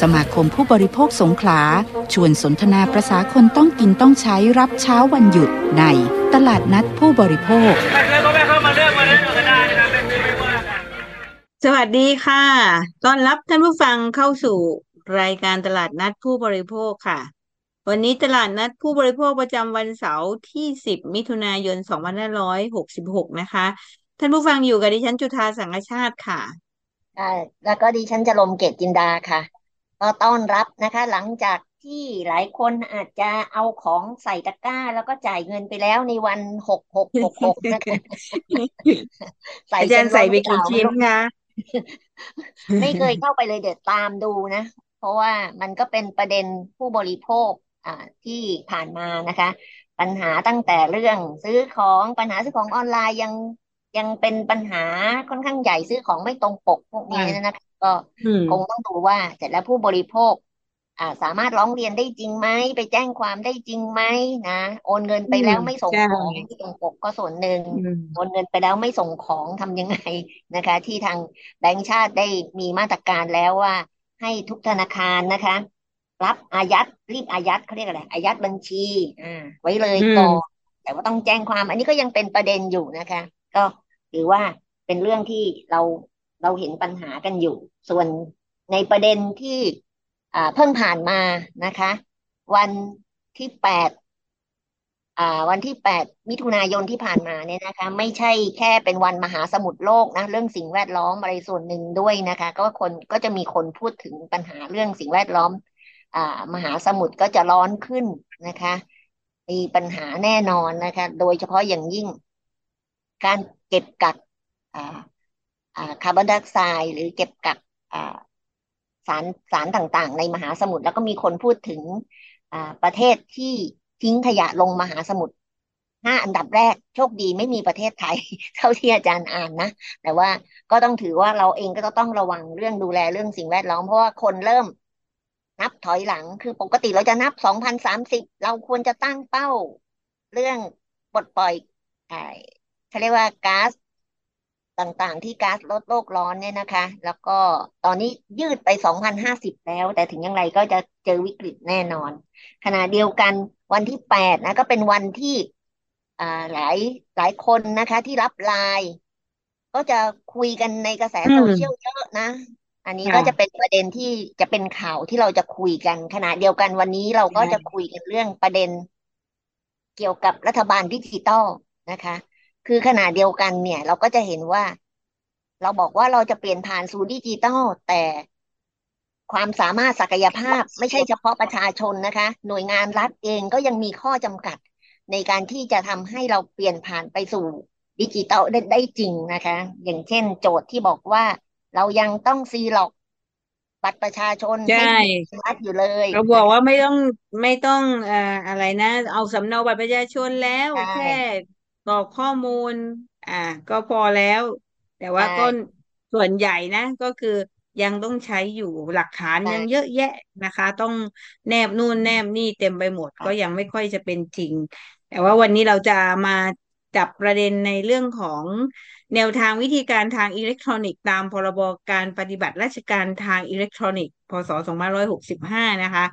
สมาคมผู้บริโภคสงขลา ชวนสนทนาประษาคนต้องกินต้องใช้รับเช้าวันหยุดในตลาดนัดผู้บริโภค สวัสดีค่ะ ต้อนรับท่านผู้ฟังเข้าสู่รายการตลาดนัดผู้บริโภคค่ะ วันนี้ตลาดนัดผู้บริโภคประจำวันเสาร์ที่ 10 มิถุนายน 2566 นะคะ ท่านผู้ฟังอยู่กับดิฉันจุธาสังกชาติค่ะค่ะแล้วก็ดิฉันจะลมเกตจินดาค่ะ ก็ต้อนรับนะคะ หลังจากที่หลายคนอาจจะเอาของใส่ตะกร้า แล้วก็จ่ายเงินไปแล้วในวันหกหกหกหกนะคะใส่อาจจารนย์ใส่ล้นไปเปล่ากี่ชิ้นไม่รู้คะไม่เคยเข้าไปเลยเดี๋ยวตามดูนะ เพราะว่ามันก็เป็นประเด็นผู้บริโภคอ่าที่ผ่านมานะคะ ปัญหาตั้งแต่เรื่องซื้อของปัญหาซื้อของออนไลน์ยังยังเป็นปัญหาค่อนข้างใหญ่ซื้อของไม่ตรงปกพวกนี้ค่ะนะคะ ก็อืมคงต้องดูว่าเสร็จแล้วผู้บริโภค อ่าสามารถร้องเรียนได้จริงไหมไปแจ้งความได้จริงไหมนะโอนเงินไปอืมแล้วไม่ส่งใช่ของที่ตรงปกก็ส่วนหนึ่งอืมโอนเงินไปแล้วไม่ส่งของทำยังไงนะคะ ที่ทางแบงก์ชาติได้มีมาตรการแล้วว่า ให้ทุกธนาคารนะคะ รับอายัดรีบอายัดเขาเรียกอะไรอายัดบัญชีอ่าไว้เลยอืมก่อนแต่ว่าต้องแจ้งความ อันนี้ก็ยังเป็นประเด็นอยู่นะคะ ก็ถือว่าเป็นเรื่องที่เรา เราเห็นปัญหากันอยู่ ส่วนในประเด็นที่เพิ่งผ่านมานะคะ วันที่แปดวันที่แปดมิถุนายนที่ผ่านมาเนี่ยนะคะ ไม่ใช่แค่เป็นวันมหาสมุทรโลกนะเรื่องสิ่งแวดล้อมอะไรส่วนหนึ่งด้วยนะคะ ก็คนก็จะมีคนพูดถึงปัญหาเรื่องสิ่งแวดล้อมอมหาสมุทรก็จะร้อนขึ้นนะคะ มีปัญหาแน่นอนนะคะ โดยเฉพาะอย่างยิ่ง การเก็บกักอ่า คาร์บอนไดออกไซด์หรือเก็บกักสารสารต่างๆ ในมหาสมุทรแล้วก็มีคนพูดถึงประเทศที่ทิ้งขยะลงมหาสมุทรห้าอันดับแรกโชคดีไม่มีประเทศไทย เท่าที่อาจารย์อ่านนะ แต่ว่าก็ต้องถือว่าเราเองก็ต้องระวังเรื่องดูแลเรื่องสิ่งแวดล้อม เพราะว่าคนเริ่มนับถอยหลังคือปกติเราจะนับสองพันสามสิบเราควรจะตั้งเป้า เรื่องปลดปล่อยไอ้เขาเรียกว่าก๊าซ ต่างๆ ที่ก๊าซลดโลกร้อนเนี่ยนะคะ แล้วก็ตอนนี้ยืดไป 2050 แล้ว แต่ถึงอย่างไรก็จะเจอวิกฤตแน่นอน ขณะเดียวกันวันที่ 8 นะก็เป็นวันที่อ่าหลายหลายคนนะคะ ที่รับไลน์ก็จะคุยกันในกระแสอือโซเชียลเยอะนะ อันนี้ค่ะก็จะเป็นประเด็นที่จะเป็นข่าวที่เราจะคุยกัน ขณะเดียวกันวันนี้เราก็ใช่จะคุยกันเรื่องประเด็น เกี่ยวกับรัฐบาลดิจิตอลนะคะ คือขณะเดียวกันเนี่ย เราก็จะเห็นว่า เราบอกว่าเราจะเปลี่ยนผ่านสู่ดิจิตอลแต่ความสามารถศักยภาพไม่ใช่เฉพาะประชาชนนะคะ หน่วยงานรัฐเองก็ยังมีข้อจำกัด ในการที่จะทำให้เราเปลี่ยนผ่านไปสู่ดิจิตอลได้ได้จริงนะคะ อย่างเช่น โจทย์ที่บอกว่าเรายังต้องซีล็อกบัตรประชาชนใช่ให้ทะเบียนรัฐอยู่เลยเราบอนะกคะว่าไม่ต้องไม่ต้องเอ่ออะไรนะ เอาสำเนาบัตรประชาชนแล้วใช่แค่ กรอกข้อมูล อ่า ก็พอแล้ว แต่ว่าใช่ก็ส่วนใหญ่นะ ก็คือยังต้องใช้อยู่หลักฐานใช่ยังเยอะแยะนะคะ ต้องแนบนู่นแนบนี่เต็มไปหมดก็ค่ะยังไม่ค่อยจะเป็นจริง แต่ว่าวันนี้เราจะมาจับประเด็นในเรื่องของแนวทางวิธีการทางอิเล็กทรอนิกส์ตามพรบการปฏิบัติราชการทางอิเล็กทรอนิกส์ พศ 2565 นะคะ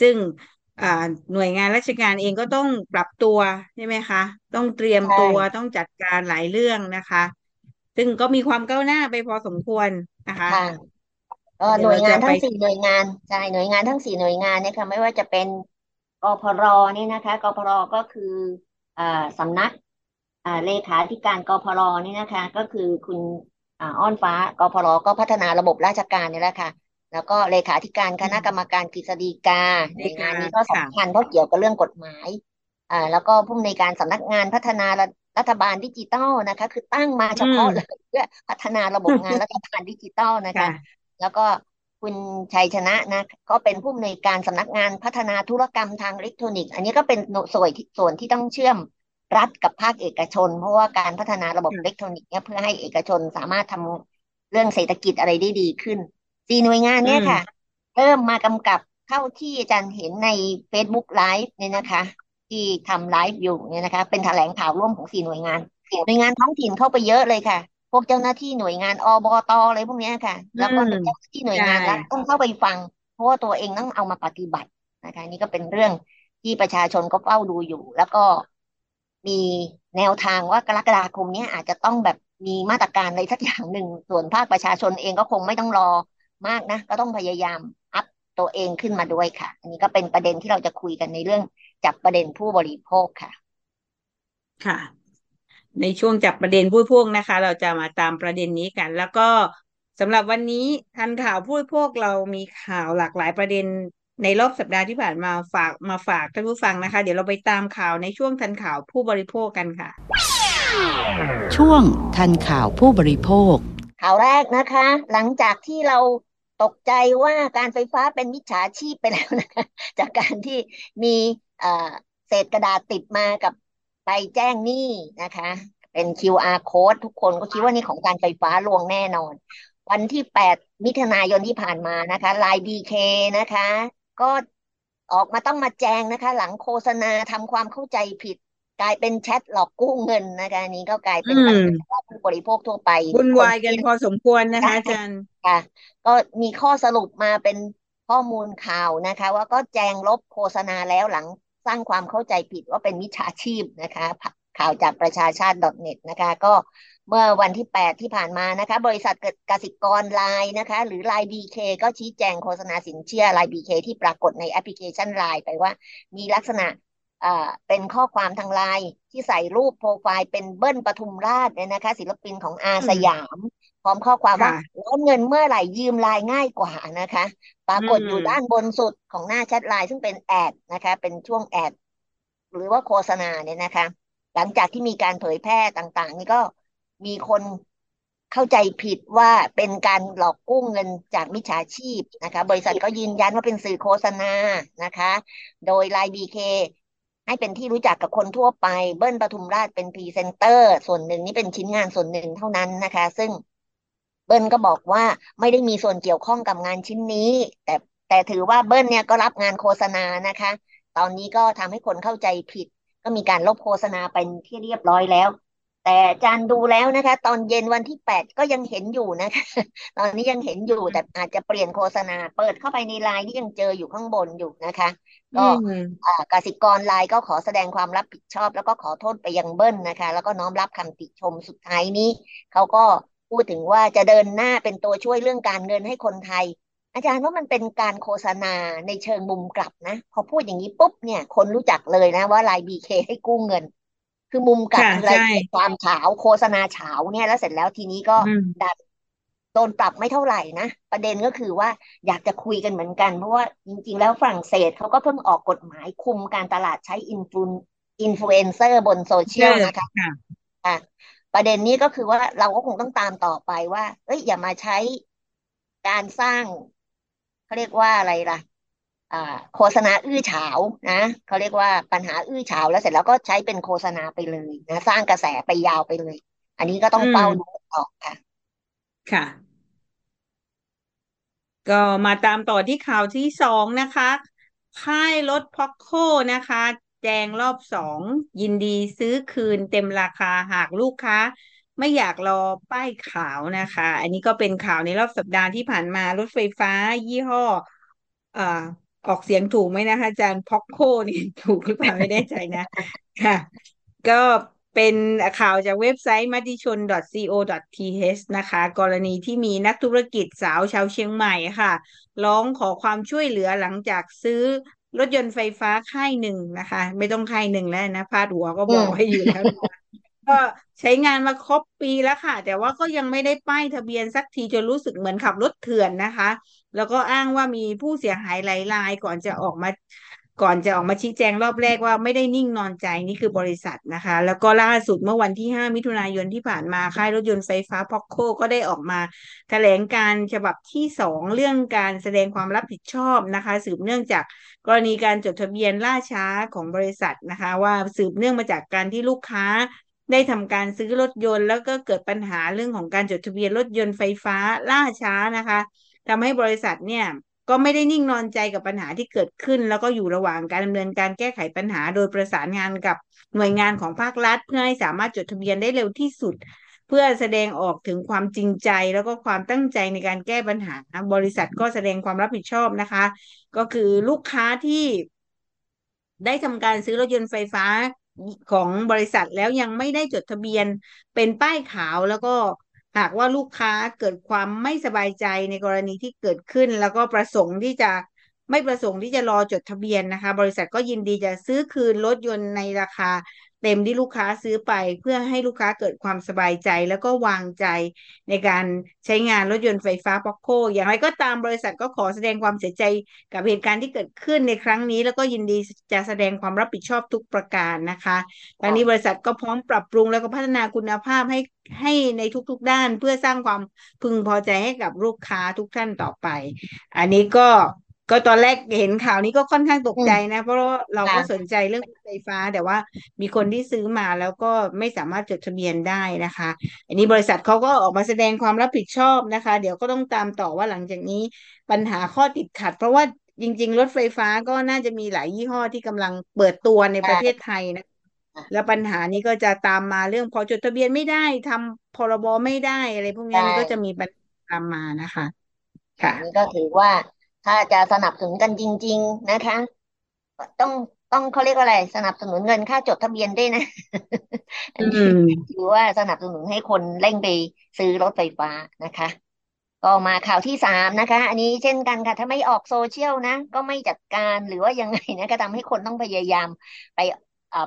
ซึ่งอ่า หน่วยงานราชการเองก็ต้องปรับตัวใช่ไหมคะ ต้องเตรียมใช่ตัวต้องจัดการหลายเรื่องนะคะ ซึ่งก็มีความก้าวหน้าไปพอสมควรนะคะค่ะก็หเดี๋ยวน่วยเรางาจะนไปทั้งสี่หน่วยงานใช่หน่วยงานทั้งสี่หน่วยงานเนี่ยค่ะไม่ว่าจะเป็นกพรนี่นะคะกพรก็คืออ่าสำนักอ่าเลขาธิการกพรนี่นะคะ ก็คือคุณอ่าอ้อนฟ้ากพรก็พัฒนาระบบราชการนี่แหละค่ะ แล้วก็เลขาธิการคณะกรรมการกฤษฎีกาหน่วยงานนี้ก็ค่ะสำคัญเพราะเกี่ยวกับเรื่องกฎหมายอ่าแล้วก็ผู้อำนวยการสำนักงานพัฒนาระรัฐบาลดิจิทัลนะคะ คือตั้งมาเฉอืมพาะเลยเพื่อพัฒนาระบบงานรัฐบาลดิจิทัลนะคะค่ะแล้วก็คุณชัยชนะนะ ก็เป็นผู้อำนวยการสำนักงานพัฒนาธุรกรรมทางอิเล็กทรอนิกส์ อันนี้ก็เป็นส่วนที่ส่วนที่ต้องเชื่อมรัฐกับภาคเอกชน เพราะว่าการพัฒนาระบบค่ะอิเล็กทรอนิกส์เนี่ยเพื่อให้เอกชนสามารถทำเรื่องเศรษฐกิจอะไรได้ดีขึ้น สี่หน่วยงานอืเนี่ยม ค่ะ เริ่มมากำกับเท่าที่อาจารย์เห็นใน Facebook Live เนี่ยนะคะ ที่ทำไลฟ์อยู่เนี่ยนะคะ เป็นแถลงข่าวร่วมของสี่หน่วยงานหน่วยงานท้องถิ่นเข้าไปเยอะเลยค่ะโพวกเจ้าหน้าที่หน่วยงานอบตอะไรพวกเนี้ยค่ะแล้วก็อืมเจ้าหน้าที่หน่วยใช่งานรัฐต้องเข้าไปฟัง เพราะว่าตัวเองต้องเอามาปฏิบัตินะคะ นี่ก็เป็นเรื่องที่ประชาชนก็เฝ้าดูอยู่ แล้วก็มีแนวทางว่ากรกฎาคมเนี้ยอาจจะต้องแบบมีมาตรการอะไรสักอย่างหนึ่งส่วนภาคประชาชนเองก็คงไม่ต้องรอ มากนะ ก็ต้องพยายามอัพตัวเองขึ้นมาด้วยค่ะ อันนี้ก็เป็นประเด็นที่เราจะคุยกันในเรื่องจับประเด็นผู้บริโภคค่ะ ค่ะ ในช่วงจับประเด็นผู้บริโภคนะคะ เราจะมาตามประเด็นนี้กัน แล้วก็สำหรับวันนี้ทันข่าวผู้บริโภคเรามีข่าวหลากหลายประเด็นในรอบสัปดาห์ที่ผ่านมาฝากมาฝากท่านผู้ฟังนะคะ เดี๋ยวเราไปตามข่าวในช่วงทันข่าวผู้บริโภคกันค่ะ ช่วงทันข่าวผู้บริโภค ข่าวแรกนะคะ หลังจากที่เรา ตกใจว่าการไฟฟ้าเป็นมิจฉาชีพไปแล้วนะคะจากการที่มีเศษกระดาษติดมากับใบแจ้งหนี้นะคะ เป็น QR code ทุกคนก็คิดว่านี่ของการไฟฟ้าลวงแน่นอน วันที่ 8 มิถุนายนที่ผ่านมานะคะไลน์ BK นะคะ ก็ออกมาต้องมาแจงนะคะ หลังโฆษณาทำความเข้าใจผิด กลายเป็นแชทหลอกกู้เงินนะคะอันนี้ก็กลายเป็นอืมปัญหาต่อผู้บริโภคทั่วไปวุ่นคนวายกันที่พอสมควรนะคะอาจารย์ค่ะ ก็มีข้อสรุปมาเป็นข้อมูลข่าวนะคะ ว่าก็แจงลบโฆษณาแล้วหลังสร้างความเข้าใจผิดว่าเป็นมิจฉาชีพนะคะ ข่าวจากประชาชาติ .net นะคะ ก็เมื่อวันที่ 8 ที่ผ่านมานะคะ บริษัทกสิกรไลน์นะคะ หรือ Line BK ก็ชี้แจงโฆษณาสินเชื่อ Line BK ที่ปรากฏในแอปพลิเคชัน Line ไปว่า มีลักษณะอ่า เป็นข้อความทางไลน์ที่ใส่รูปโปรไฟล์เป็นเบิ้ลปทุมราชเนี่ยนะคะ ศิลปินของอาร์สยาม พร้อมข้อความว่าค่ะร้อนเงินเมื่อไหร่ยืมไลน์ง่ายกว่านะคะ ปรากฏอืมอยู่ด้านบนสุดของหน้าแชทไลน์ซึ่งเป็น ad นะคะ เป็นช่วง ad หรือว่าโฆษณาเนี่ยนะคะ หลังจากที่มีการเผยแพร่ต่างๆ นี่ก็มีคนเข้าใจผิดว่าเป็นการหลอกกู้เงินจากมิจฉาชีพนะคะ บริษัทก็ยืนยันว่าเป็นสื่อโฆษณานะคะ โดย Line BK ให้เป็นที่รู้จักกับคนทั่วไป เบิ้ลปทุมราชเป็นพรีเซนเตอร์ ส่วนหนึ่งนี่เป็นชิ้นงานส่วนหนึ่งเท่านั้นนะคะ ซึ่งเบิ้ลก็บอกว่าไม่ได้มีส่วนเกี่ยวข้องกับงานชิ้นนี้ แต่แต่ถือว่าเบิ้ลเนี่ยก็รับงานโฆษณานะคะ ตอนนี้ก็ทำให้คนเข้าใจผิด ก็มีการลบโฆษณาเป็นที่เรียบร้อยแล้ว แต่อาจารย์ดูแล้วนะคะ ตอนเย็นวันที่แปดก็ยังเห็นอยู่นะคะ ตอนนี้ยังเห็นอยู่แต่อาจจะเปลี่ยนโฆษณา เปิดเข้าไปในไลน์ที่ยังเจออยู่ข้างบนอยู่นะคะอืก็มอ่ากสิกรไลน์ก็ขอแสดงความรับผิดชอบ แล้วก็ขอโทษไปยังเบิ้ลนะคะ แล้วก็น้อมรับคำติชมสุดท้ายนี้เขาก็พูดถึงว่าจะเดินหน้าเป็นตัวช่วยเรื่องการเงินให้คนไทย อาจารย์ว่ามันเป็นการโฆษณาในเชิงมุมกลับนะ พอพูดอย่างนี้ปุ๊บเนี่ย คนรู้จักเลยนะว่าไลน์บีเคให้กู้เงิน คือมุมกลับค่ะคืออะไรใช่ความเฉาโฆษณาเฉาเนี่ยแล้วเสร็จแล้วทีนี้ก็อืมดันโดนปรับไม่เท่าไหร่นะประเด็นก็คือว่าอยากจะคุยกันเหมือนกัน เพราะว่าจริง ๆ แล้วฝรั่งเศสเขาก็เพิ่งออกกฎหมายคุมการตลาดใช้อินฟลูอินฟลูเอนเซอร์บนโซเชียลนะคะค่ะอะประเด็นนี้ก็คือว่าเราก็คงต้องตามต่อไปว่า เอ้ยอย่ามาใช้การสร้างเขาเรียกว่าอะไรล่ะอ่า โฆษณาอื้อฉาวนะเขาเรียกว่าปัญหาอื้อฉาวแล้วเสร็จแล้วก็ใช้เป็นโฆษณาไปเลยนะสร้างกระแสไปยาวไปเลย อันนี้ก็ต้องเฝ้าดูต่อค่ะ ค่ะ ก็มาตามต่อที่ข่าวที่สองนะคะ ค่ายรถพ็อกโคนะคะ แจงรอบสองยินดีซื้อคืนเต็มราคาหากลูกค้าไม่อยากรอป้ายขาวนะคะ อันนี้ก็เป็นข่าวในรอบสัปดาห์ที่ผ่านมารถไฟฟ้ายี่ห้อ เอ่อ ออกเสียงถูกไหมนะคะอาจารย์พ็อกโคนี่ถูกหรือเปล่าไม่แน่ใจนะค่ะ ก็เป็นข่าวจากเว็บไซต์มติชน .co.th นะคะ กรณีที่มีนักธุรกิจสาวชาวเชียงใหม่ค่ะ ร้องขอความช่วยเหลือหลังจากซื้อรถยนต์ไฟฟ้าค่ายหนึ่งนะคะ ไม่ต้องค่ายหนึ่งแล้วนะพาดหัวก็บอกอืมไว้อยู่แล้วก็ใช้งานมาครบปีแล้วค่ะ แต่ว่าก็ยังไม่ได้ป้ายทะเบียนสักทีจนรู้สึกเหมือนขับรถเถื่อนนะคะ แล้วก็อ้างว่ามีผู้เสียหายหลายราย ก่อนจะออกมา ก่อนจะออกมาชี้แจงรอบแรกว่าไม่ได้นิ่งนอนใจนี่คือบริษัทนะคะ แล้วก็ล่าสุดเมื่อวันที่ 5 มิถุนายนที่ผ่านมาค่ายรถยนต์ไฟฟ้าพ็อกโคก็ได้ออกมาแถลงการฉบับที่ 2 เรื่องการแสดงความรับผิดชอบนะคะ สืบเนื่องจากกรณีการจดทะเบียนล่าช้าของบริษัทนะคะ ว่าสืบเนื่องมาจากการที่ลูกค้าได้ทำการซื้อรถยนต์ แล้วก็เกิดปัญหาเรื่องของการจดทะเบียนรถยนต์ไฟฟ้าล่าช้านะคะ ทำให้บริษัทเนี่ยก็ไม่ได้นิ่งนอนใจกับปัญหาที่เกิดขึ้น แล้วก็อยู่ระหว่างการดำเนินการแก้ไขปัญหา โดยประสานงานกับหน่วยงานของภาครัฐ เพื่อให้สามารถจดทะเบียนได้เร็วที่สุด เพื่อแสดงออกถึงความจริงใจ แล้วก็ความตั้งใจในการแก้ปัญหา บริษัทก็แสดงความรับผิดชอบนะคะ ก็คือลูกค้าที่ได้ทำการซื้อรถยนต์ไฟฟ้าของบริษัทแล้วยังไม่ได้จดทะเบียนเป็นป้ายขาวแล้วก็ หากว่าลูกค้าเกิดความไม่สบายใจในกรณีที่เกิดขึ้น แล้วก็ประสงค์ที่จะ ไม่ประสงค์ที่จะรอจดทะเบียนนะคะ บริษัทก็ยินดีจะซื้อคืนรถยนต์ในราคาเต็มที่ลูกค้าซื้อไป เพื่อให้ลูกค้าเกิดความสบายใจ แล้วก็วางใจในการใช้งานรถยนต์ไฟฟ้าพ็อกโค อย่างไรก็ตามบริษัทก็ขอแสดงความเสียใจกับเหตุการณ์ที่เกิดขึ้นในครั้งนี้ แล้วก็ยินดีจะแสดงความรับผิดชอบทุกประการนะคะทางนี้บริษัทก็พร้อมปรับปรุงแล้วก็พัฒนาคุณภาพให้ให้ในทุกๆด้าน เพื่อสร้างความพึงพอใจให้กับลูกค้าทุกท่านต่อไป อันนี้ก็ ก็ตอนแรกเห็นข่าวนี้ก็ค่อนข้างตกใจนะ เพราะเราก็สนใจเรื่องไฟฟ้า แต่ว่ามีคนที่ซื้อมาแล้วก็ไม่สามารถจดทะเบียนได้นะคะ อันนี้บริษัทเขาก็ออกมาแสดงความรับผิดชอบนะคะ เดี๋ยวก็ต้องตามต่อว่าหลังจากนี้ปัญหาข้อติดขัด เพราะว่าจริง ๆ รถไฟฟ้าก็น่าจะมีหลายยี่ห้อที่กำลังเปิดตัวในประเทศไทยนะแล้วปัญหานี้ก็จะตามมาเรื่องพอจดทะเบียนไม่ได้ทำพรบไม่ได้อะไรพวกนี้ก็จะมีปัญหาตามมานะคะ ค่ะนี่ก็ถือว่า ถ้าจะสนับสนุนกันจริง ๆ นะคะ ต้องต้องเขาเรียกว่าอะไร สนับสนุนเงินค่าจดทะเบียนด้วยนะอันนี้ถือว่าสนับสนุนให้คนเร่งไปซื้อรถไฟฟ้านะคะ ก็มาข่าวที่สามนะคะ อันนี้เช่นกันค่ะ ถ้าไม่ออกโซเชียลนะ ก็ไม่จัดการหรือว่ายังไงนะก็ทำให้คนต้องพยายามไป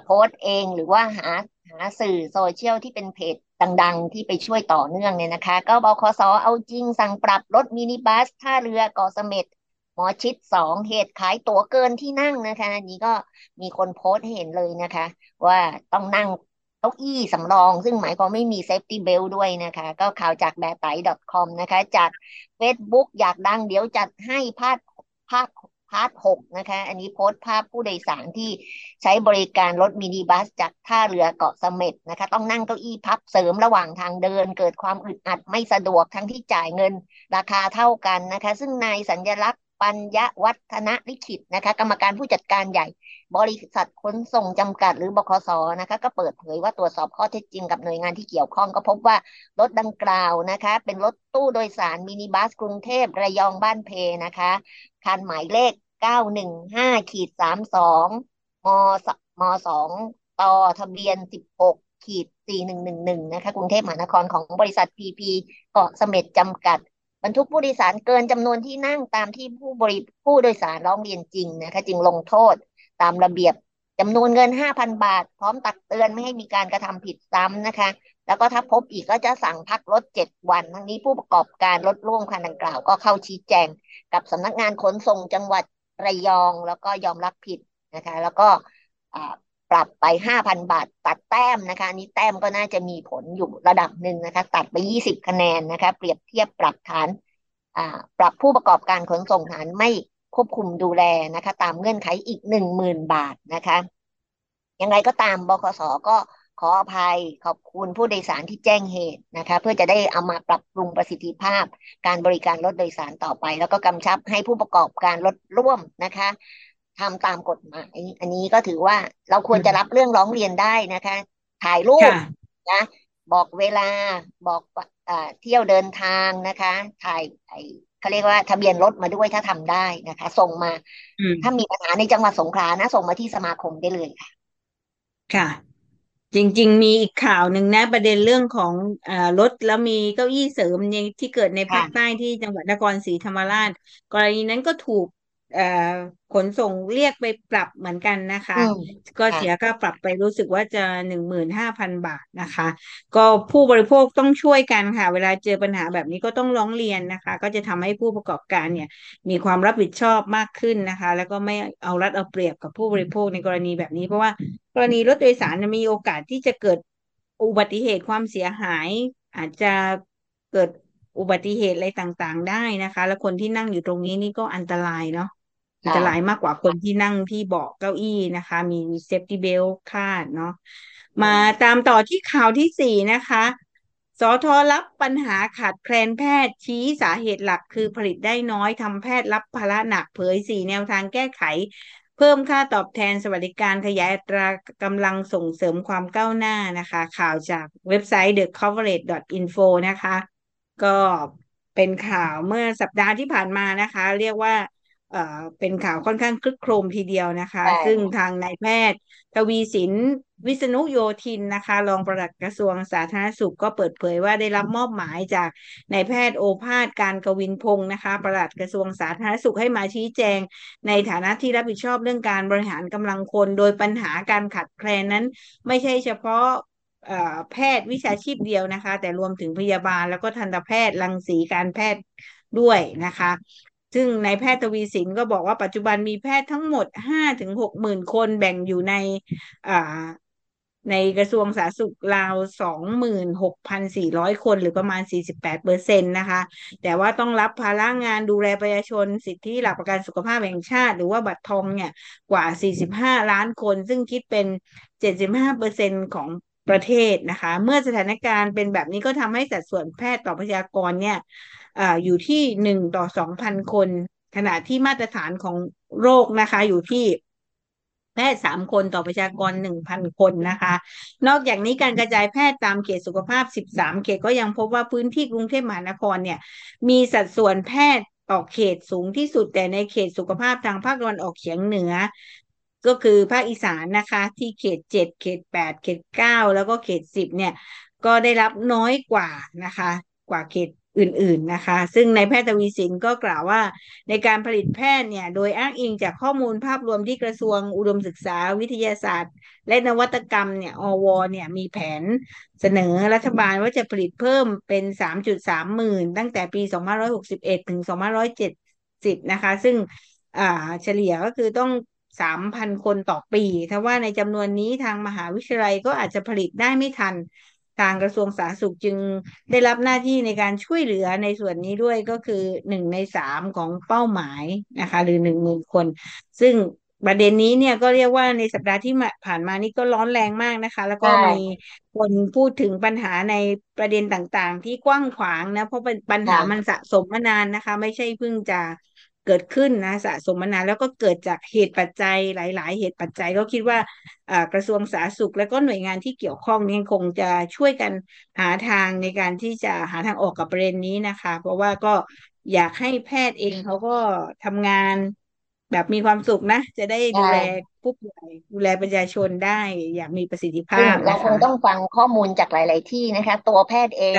โพสต์เองหรือว่าหาหาสื่อโซเชียลที่เป็นเพจดังๆ ที่ไปช่วยต่อเนื่องเนี่ยนะคะ ก็บคสเอาจริงสั่งปรับรถมินิบัส ท่าเรือเกาะเสม็ดห มอชิตสองเหตุขายตั๋วเกินที่นั่งนะคะ นี้ก็มีคนโพสต์เห็นเลยนะคะ ว่าต้องนั่งเก้าอี้สำรอง ซึ่งหมายความไม่มี safety belt ด้วยนะคะ ก็ข่าวจากแบไต .com นะคะ จาก Facebook อยากดังเดี๋ยวจัดให้ภาคภาค part หกนะคะ อันนี้โพสต์ภาพผู้โดยสารที่ใช้บริการรถมินิบัสจากท่าเรือเกาะเสม็ดนะคะ ต้องนั่งเก้าอี้พับเสริมระหว่างทางเดิน เกิดความอึดอัดไม่สะดวกทั้งที่จ่ายเงินราคาเท่ากันนะคะ ซึ่งนายสัญลักษณ์ ปัญญวัฒนลิขิตนะคะ กรรมการผู้จัดการใหญ่ บริษัทขนส่งจำกัดหรือบคสนะคะ ก็เปิดเผยว่าตรวจสอบข้อเท็จจริงกับหน่วยงานที่เกี่ยวข้องก็พบว่ารถดังกล่าวนะคะ เป็นรถตู้โดยสารมินิบัสกรุงเทพระยองบ้านเพนะคะคันหมายเลขเก้าหนึ่งห้าขีดสามสองมมสองต่อทะเบียนสิบหกขีดสี่หนึ่งหนึ่งหนึ่งนะคะ กรุงเทพมหานครของบริษัทพีพีเกาะเสม็ดจำกัด บรรทุกผู้โดยสารเกินจำนวนที่นั่งตามที่ผู้บริผู้โดยสารร้องเรียนจริงนะคะจึงลงโทษตามระเบียบจำนวนเงินห้าพันบาท พร้อมตักเตือนไม่ให้มีการกระทำผิดซ้ำนะคะ แล้วก็ถ้าพบอีกก็จะสั่งพักรถเจ็ดวัน ทั้งนี้ผู้ประกอบการรถร่วมคันดังกล่าวก็เข้าชี้แจง กับสำนักงานขนส่งจังหวัดระยอง แล้วก็ยอมรับผิดนะคะ แล้วก็ ปรับไปห้าพันบาท ตัดแต้มนะคะนี้แต้มก็น่าจะมีผลอยู่ระดับหนึ่งนะคะ ตัดไปยี่สิบคะแนนนะคะ เปรียบเทียบปรับฐานปรับผู้ประกอบการขนส่งฐานไม่ควบคุมดูแลนะคะ ตามเงื่อนไขอีกหนึ่งหมื่นบาทนะคะยังไงก็ตามบคสก็ขออภัยขอบคุณผู้โดยสารที่แจ้งเหตุนะคะ เพื่อจะได้เอามาปรับปรุงประสิทธิภาพ การบริการรถโดยสารต่อไป แล้วก็กำชับให้ผู้ประกอบการรถร่วมนะคะ ทำตามกฎหมาย อันนี้ก็ถือว่าเราควรจะรับเรื่องร้องเรียนได้นะคะ ถ่ายรูปนะบอกเวลาบอกเที่ยวเดินทางนะคะ ถ่ายเขาเรียกว่าทะเบียนรถมาด้วยถ้าทำได้นะคะ ส่งมา ถ้ามีปัญหาในจังหวัดสงขลานะ ส่งมาที่สมาคมได้เลยค่ะ ค่ะ จริง ๆ มีอีกข่าวหนึ่งนะ ประเด็นเรื่องของอรถแล้วมีเก้าอี้เสริมที่เกิดในภาคใต้ที่จังหวัดนครศรีธรรมราช กรณีนั้นก็ถูก ขนส่งเรียกไปปรับเหมือนกันนะคะ ก็เสียค่าปรับไปรู้สึกว่าจะหนึ่งหมื่นห้าพันบาทนะคะ ก็ผู้บริโภคต้องช่วยกันค่ะ เวลาเจอปัญหาแบบนี้ก็ต้องร้องเรียนนะคะ ก็จะทำให้ผู้ประกอบการเนี่ย มีความรับผิดชอบมากขึ้นนะคะ แล้วก็ไม่เอารัดเอาเปรียบกับผู้บริโภคในกรณีแบบนี้ เพราะว่ากรณีรถโดยสารมีโอกาสที่จะเกิดอุบัติเหตุความเสียหาย อาจจะเกิดอุบัติเหตุอะไรต่างๆ ได้นะคะ แล้วคนที่นั่งอยู่ตรงนี้นี่ก็อันตรายเนาะ อันตรายมากกว่าคนที่นั่งที่เบาะเก้าอี้นะคะ มี safety belt คาดเนาะมาตามต่อที่ข่าวที่สี่นะคะสธรับปัญหาขาดแคลนแพทย์ชี้สาเหตุหลักคือผลิตได้น้อยทำแพทย์รับภาระหนักเผยสี่แนวทางแก้ไข เพิ่มค่าตอบแทนสวัสดิการขยายอัตรากำลังส่งเสริมความก้าวหน้านะคะ ข่าวจากเว็บไซต์ thecoverage.info นะคะ ก็เป็นข่าวเมื่อสัปดาห์ที่ผ่านมานะคะ เรียกว่า เอ่อเป็นข่าวค่อนข้างคลึกโครมทีเดียวนะคะ ซึ่งทางนายแพทย์ทวีสินวิษณุโยธินนะคะ รองปลัดกระทรวงสาธารณสุขก็เปิดเผยว่าได้รับมอบหมายจากนายแพทย์โอภาสการกวินพงศ์นะคะปลัดกระทรวงสาธารณสุขให้มาชี้แจง ในฐานะที่รับผิดชอบเรื่องการบริหารกำลังคน โดยปัญหาการขัดแคลนนั้น ไม่ใช่เฉพาะแพทย์วิชาชีพเดียวนะคะ แต่รวมถึงพยาบาลแล้วก็ทันตแพทย์รังสีการแพทย์ด้วยนะคะ ซึ่งนายแพทย์ทวีสินก็บอกว่าปัจจุบันมีแพทย์ทั้งหมดห้าถึงหกหมื่นคนแบ่งอยู่ในในกระทรวงสาธารณสุขราวสองหมื่นหกพันสี่ร้อยคนหรือประมาณสี่สิบแปดเปอร์เซ็นต์นะคะ แต่ว่าต้องรับภาระงานดูแลประชาชน สิทธิหลักประกันสุขภาพแห่งชาติ หรือว่าบัตรทองเนี่ยกว่าสี่สิบห้าล้านคน ซึ่งคิดเป็นเจ็ดสิบห้าเปอร์เซ็นของประเทศนะคะ เมื่อสถานการณ์เป็นแบบนี้ก็ทำให้สัดส่วนแพทย์ต่อประชากรเนี่ย อยู่ที่หนึ่งต่อสองพันคน ขณะที่มาตรฐานของโรคนะคะ อยู่ที่แพทย์สามคนต่อประชากรหนึ่งพันคนนะคะ นอกจากนี้การกระจายแพทย์ตามเขตสุขภาพสิบสามเขตก็ยังพบว่าพื้นที่กรุงเทพมหานครเนี่ย มีสัดส่วนแพทย์ต่อเขตสูงที่สุด แต่ในเขตสุขภาพทางภาคตะวันออกเฉียงเหนือ ก็คือภาคอีสานนะคะ ที่เขตเจ็ดเขตแปดเขตเก้าแล้วก็เขตสิบเนี่ย ก็ได้รับน้อยกว่านะคะ กว่าเขต อื่นๆนะคะ ซึ่งในแพทย์ทวีสินก็กล่าวว่า ในการผลิตแพทย์เนี่ย โดยอ้างอิงจากข้อมูลภาพรวมที่กระทรวงอุดมศึกษาวิทยาศาสตร์ และนวัตกรรมเนี่ยอวเนี่ยมีแผนเสนอรัฐบาลว่าจะผลิตเพิ่มเป็น 3.3 หมื่น ตั้งแต่ปี 2561 ถึง 2570 นะคะ ซึ่งอ่าเฉลี่ยก็คือต้อง3,000คนต่อปีถ้าว่าในจำนวนนี้ทางมหาวิทยาลัยก็อาจจะผลิตได้ไม่ทัน ทางกระทรวงสาธารณสุขจึงได้รับหน้าที่ในการช่วยเหลือในส่วนนี้ด้วยก็คือหนึ่งในสามของเป้าหมายนะคะ หรือหนึ่งหมื่นคน ซึ่งประเด็นนี้เนี่ยก็เรียกว่าในสัปดาห์ที่ผ่านมานี่ก็ร้อนแรงมากนะคะ แล้วก็มีคนพูดถึงปัญหาในประเด็นต่างๆ ที่กว้างขวางนะ เพราะปัญหามันสะสมมานานนะคะ ไม่ใช่เพิ่งจะ เกิดขึ้นนะสะสมมานานแล้วก็เกิดจากเหตุปัจจัยหลาย ๆ เหตุปัจจัยก็คิดว่ากระทรวงสาธารณสุข และก็หน่วยงานที่เกี่ยวข้องนี่คงจะช่วยกันหาทางในการที่จะหาทางออกกับประเด็นนี้นะคะ เพราะว่าก็อยากให้แพทย์เองเขาก็ทำงานแบบมีความสุขนะ จะได้ดูแลผู้ป่วยดูแลประชาชนได้อย่างมีประสิทธิภาพเราคงต้องฟังข้อมูลจากหลาย ๆ ที่นะคะ ตัวแพทย์เอง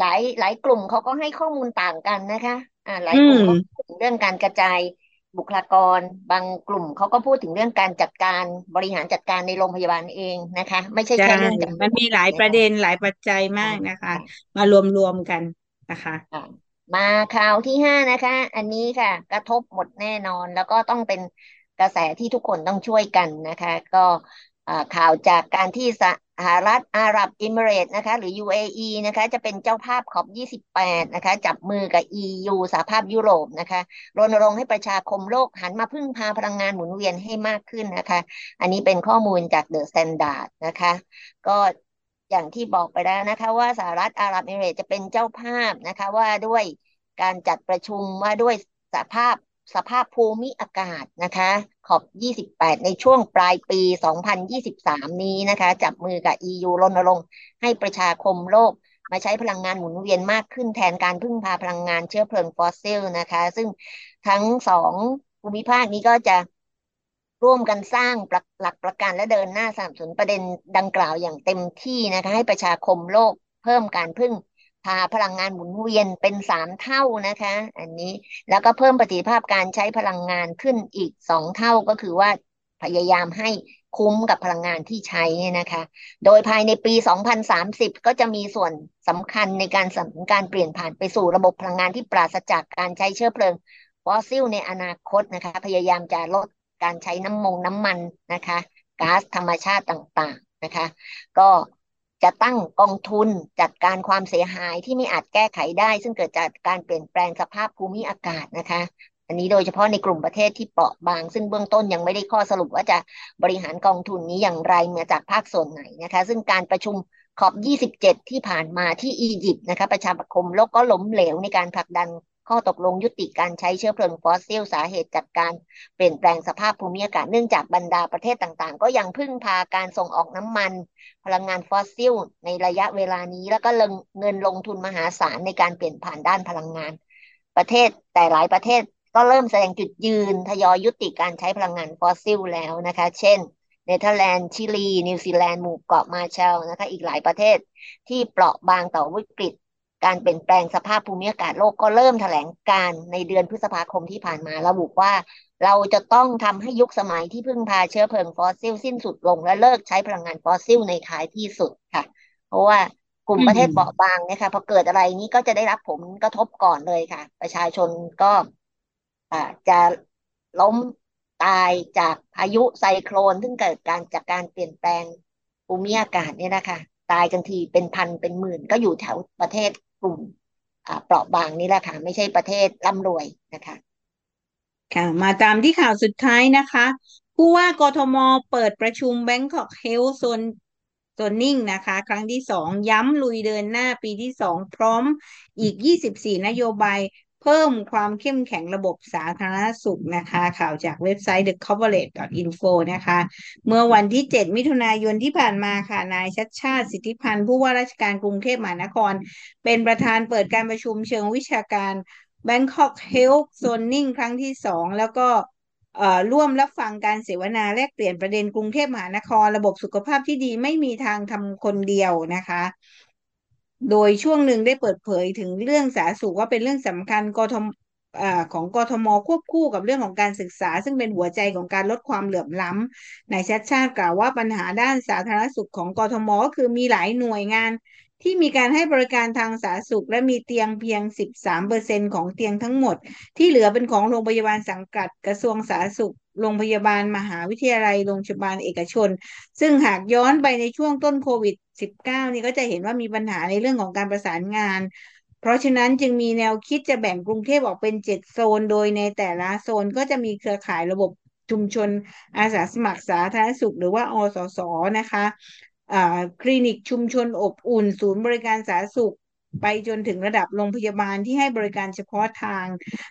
หลายหลายกลุ่มเขาก็ให้ข้อมูลต่างกันนะคะ อ่าหลายกลุ่มก็พูดถึงเรื่องการกระจายบุคลากร บางกลุ่มเขาก็พูดถึงเรื่องการจัดการบริหารจัดการในโรงพยาบาลเองนะคะ ไม่ใช่แค่เรื่องมันมีหลายประเด็นหลายปัจจัยมากนะคะ มารวมรวมกันนะคะมาข่าวที่ห้านะคะ อันนี้ค่ะ กระทบหมดแน่นอนแล้วก็ต้องเป็นกระแสที่ทุกคนต้องช่วยกันนะคะ ก็ข่าวจากการที่สห รัฐอาหรับเอมิเรตส์นะคะหรือ UAE นะคะจะเป็นเจ้าภาพ COP 28 นะคะจับมือกับ EU สหภาพยุโรปนะคะรณรงค์ให้ประชาคมโลกหันมาพึ่งพาพลังงานหมุนเวียนให้มากขึ้นนะคะ อันนี้เป็นข้อมูลจากเดอะสแตนดาร์ดนะคะ ก็อย่างที่บอกไปแล้วนะคะ ว่าสหรัฐอาหรับเอมิเรตส์จะเป็นเจ้าภาพนะคะว่าด้วยการจัดประชุมว่าด้วยสภาพ สภาพภูมิอากาศนะคะ COP 28 ในช่วงปลายปี 2023 นี้นะคะ จับมือกับ EU รณรงค์ให้ประชาคมโลก มาใช้พลังงานหมุนเวียนมากขึ้นแทนการพึ่งพาพลังงานเชื้อเพลิงฟอสซิลนะคะ ซึ่งทั้งสองภูมิภาคนี้ก็จะร่วมกันสร้างหลักประกันและเดินหน้าสนับสนุนประเด็นดังกล่าวอย่างเต็มที่นะคะ ให้ประชาคมโลกเพิ่มการพึ่ง พาพลังงานหมุนเวียนเป็นสามเท่านะคะ อันนี้แล้วก็เพิ่มประสิทธิภาพการใช้พลังงานขึ้นอีกสองเท่าก็คือว่าพยายามให้คุ้มกับพลังงานที่ใช้นะคะ โดยภายในปี 2030 ก็จะมีส่วนสำคัญในการสนับสนุนการเปลี่ยนผ่านไปสู่ระบบพลังงานที่ปราศจากการใช้เชื้อเพลิงฟอสซิลในอนาคตนะคะ พยายามจะลดการใช้น้ำมงน้ำมันนะคะก๊าซธรรมชาติต่างๆนะคะ ก็ จะตั้งกองทุนจัดการความเสียหายที่ไม่อาจแก้ไขได้ ซึ่งเกิดจากการเปลี่ยนแปลงสภาพภูมิอากาศนะคะ อันนี้โดยเฉพาะในกลุ่มประเทศที่เปราะบาง ซึ่งเบื้องต้นยังไม่ได้ข้อสรุปว่าจะบริหารกองทุนนี้อย่างไรมาจากภาคส่วนไหนนะคะ ซึ่งการประชุมขอบ 27 ที่ผ่านมาที่อียิปต์นะคะประชาคมโลกก็ล้มเหลวในการผลักดัน ข้อตกลงยุติการใช้เชื้อเพลิงฟอสซิลสาเหตุจากการเปลี่ยนแปลงสภาพภูมิอากาศเนื่องจากบรรดาประเทศต่างๆ ก็ยังพึ่งพาการส่งออกน้ำมัน พลังงานฟอสซิล ในระยะเวลานี้ แล้วก็เงินลงทุนมหาศาลในการเปลี่ยนผ่านด้านพลังงาน ประเทศแต่หลายประเทศก็เริ่มแสดงจุดยืนทยอยยุติการใช้พลังงานฟอสซิลแล้วนะคะ เช่น เนเธอร์แลนด์ ชิลี นิวซีแลนด์ หมู่เกาะมาร์แชลล์นะคะ อีกหลายประเทศที่เปราะบางต่อวิกฤต การเปลี่ยนแปลงสภาพภูมิอากาศโลกก็เริ่มแถลงการณ์ในเดือนพฤษภาคมที่ผ่านมาระบุว่า เราจะต้องทำให้ยุคสมัยที่พึ่งพาเชื้อเพลิงฟอสซิลสิ้นสุดลง และเลิกใช้พลังงานฟอสซิลในท้ายที่สุดค่ะ เพราะว่ากลุ่มประเทศเปราะบางเนี่ยค่ะพอเกิดอะไรนี้ก็จะได้รับผลกระทบก่อนเลยค่ะ ประชาชนก็จะล้มตายจากพายุไซโคลนซึ่งเกิดการจากการเปลี่ยนแปลงภูมิอากาศเนี่ยนะคะ ตายกันทีเป็นพันเป็นหมื่นก็อยู่แถวประเทศ กลุ่มเปราะบางนี่แหละค่ะไม่ใช่ประเทศร่ำรวยนะคะค่ะมาตามที่ข่าวสุดท้ายนะคะ ผู้ว่ากทมเปิดประชุม Bangkok Health Zone โซนนิ่งนะคะ ครั้งที่สองย้ำลุยเดินหน้าปีที่สองพร้อมอีก 24 นโยบาย เพิ่มความเข้มแข็งระบบสาธารณสุขนะคะ ข่าวจากเว็บไซต์ the coverage info นะคะ เมื่อวันที่ 7 มิถุนายนที่ผ่านมาค่ะ นายชัดชาติสิทธิพันธ์ผู้ว่าราชการกรุงเทพมหานคร เป็นประธานเปิดการประชุมเชิงวิชาการ Bangkok Health Zoning ครั้งที่ 2 แล้วก็ร่วมรับฟังการเสวนาแลกเปลี่ยนประเด็นกรุงเทพมหานคร ระบบสุขภาพที่ดีไม่มีทางทำคนเดียวนะคะ โดยช่วงหนึ่งได้เปิดเผยถึงเรื่องสาธารณสุขว่าเป็นเรื่องสำคัญกทมของกทมควบคู่กับเรื่องของการศึกษา ซึ่งเป็นหัวใจของการลดความเหลื่อมล้ำนายชัดชาติกล่าวว่าปัญหาด้านสาธารณสุขของกทมก็คือมีหลายหน่วยงาน ที่มีการให้บริการทางสาธารณสุข และมีเตียงเพียง 13%ของเตียงทั้งหมด ที่เหลือเป็นของโรงพยาบาลสังกัดกระทรวงสาธารณสุข โรงพยาบาลมหาวิทยาลัยโรงพยาบาลเอกชน ซึ่งหากย้อนไปในช่วงต้นโควิด -19 นี่ก็จะเห็นว่ามีปัญหาในเรื่องของการประสานงาน เพราะฉะนั้นจึงมีแนวคิดจะแบ่งกรุงเทพออกเป็นเจ็ดโซน โดยในแต่ละโซนก็จะมีเครือข่ายระบบชุมชนอาสาสมัครสาธารณสุข หรือว่าอสสนะคะคลินิกชุมชนอบอุ่น ศูนย์บริการสาธารณสุข ไปจนถึงระดับโรงพยาบาลที่ให้บริการเฉพาะทาง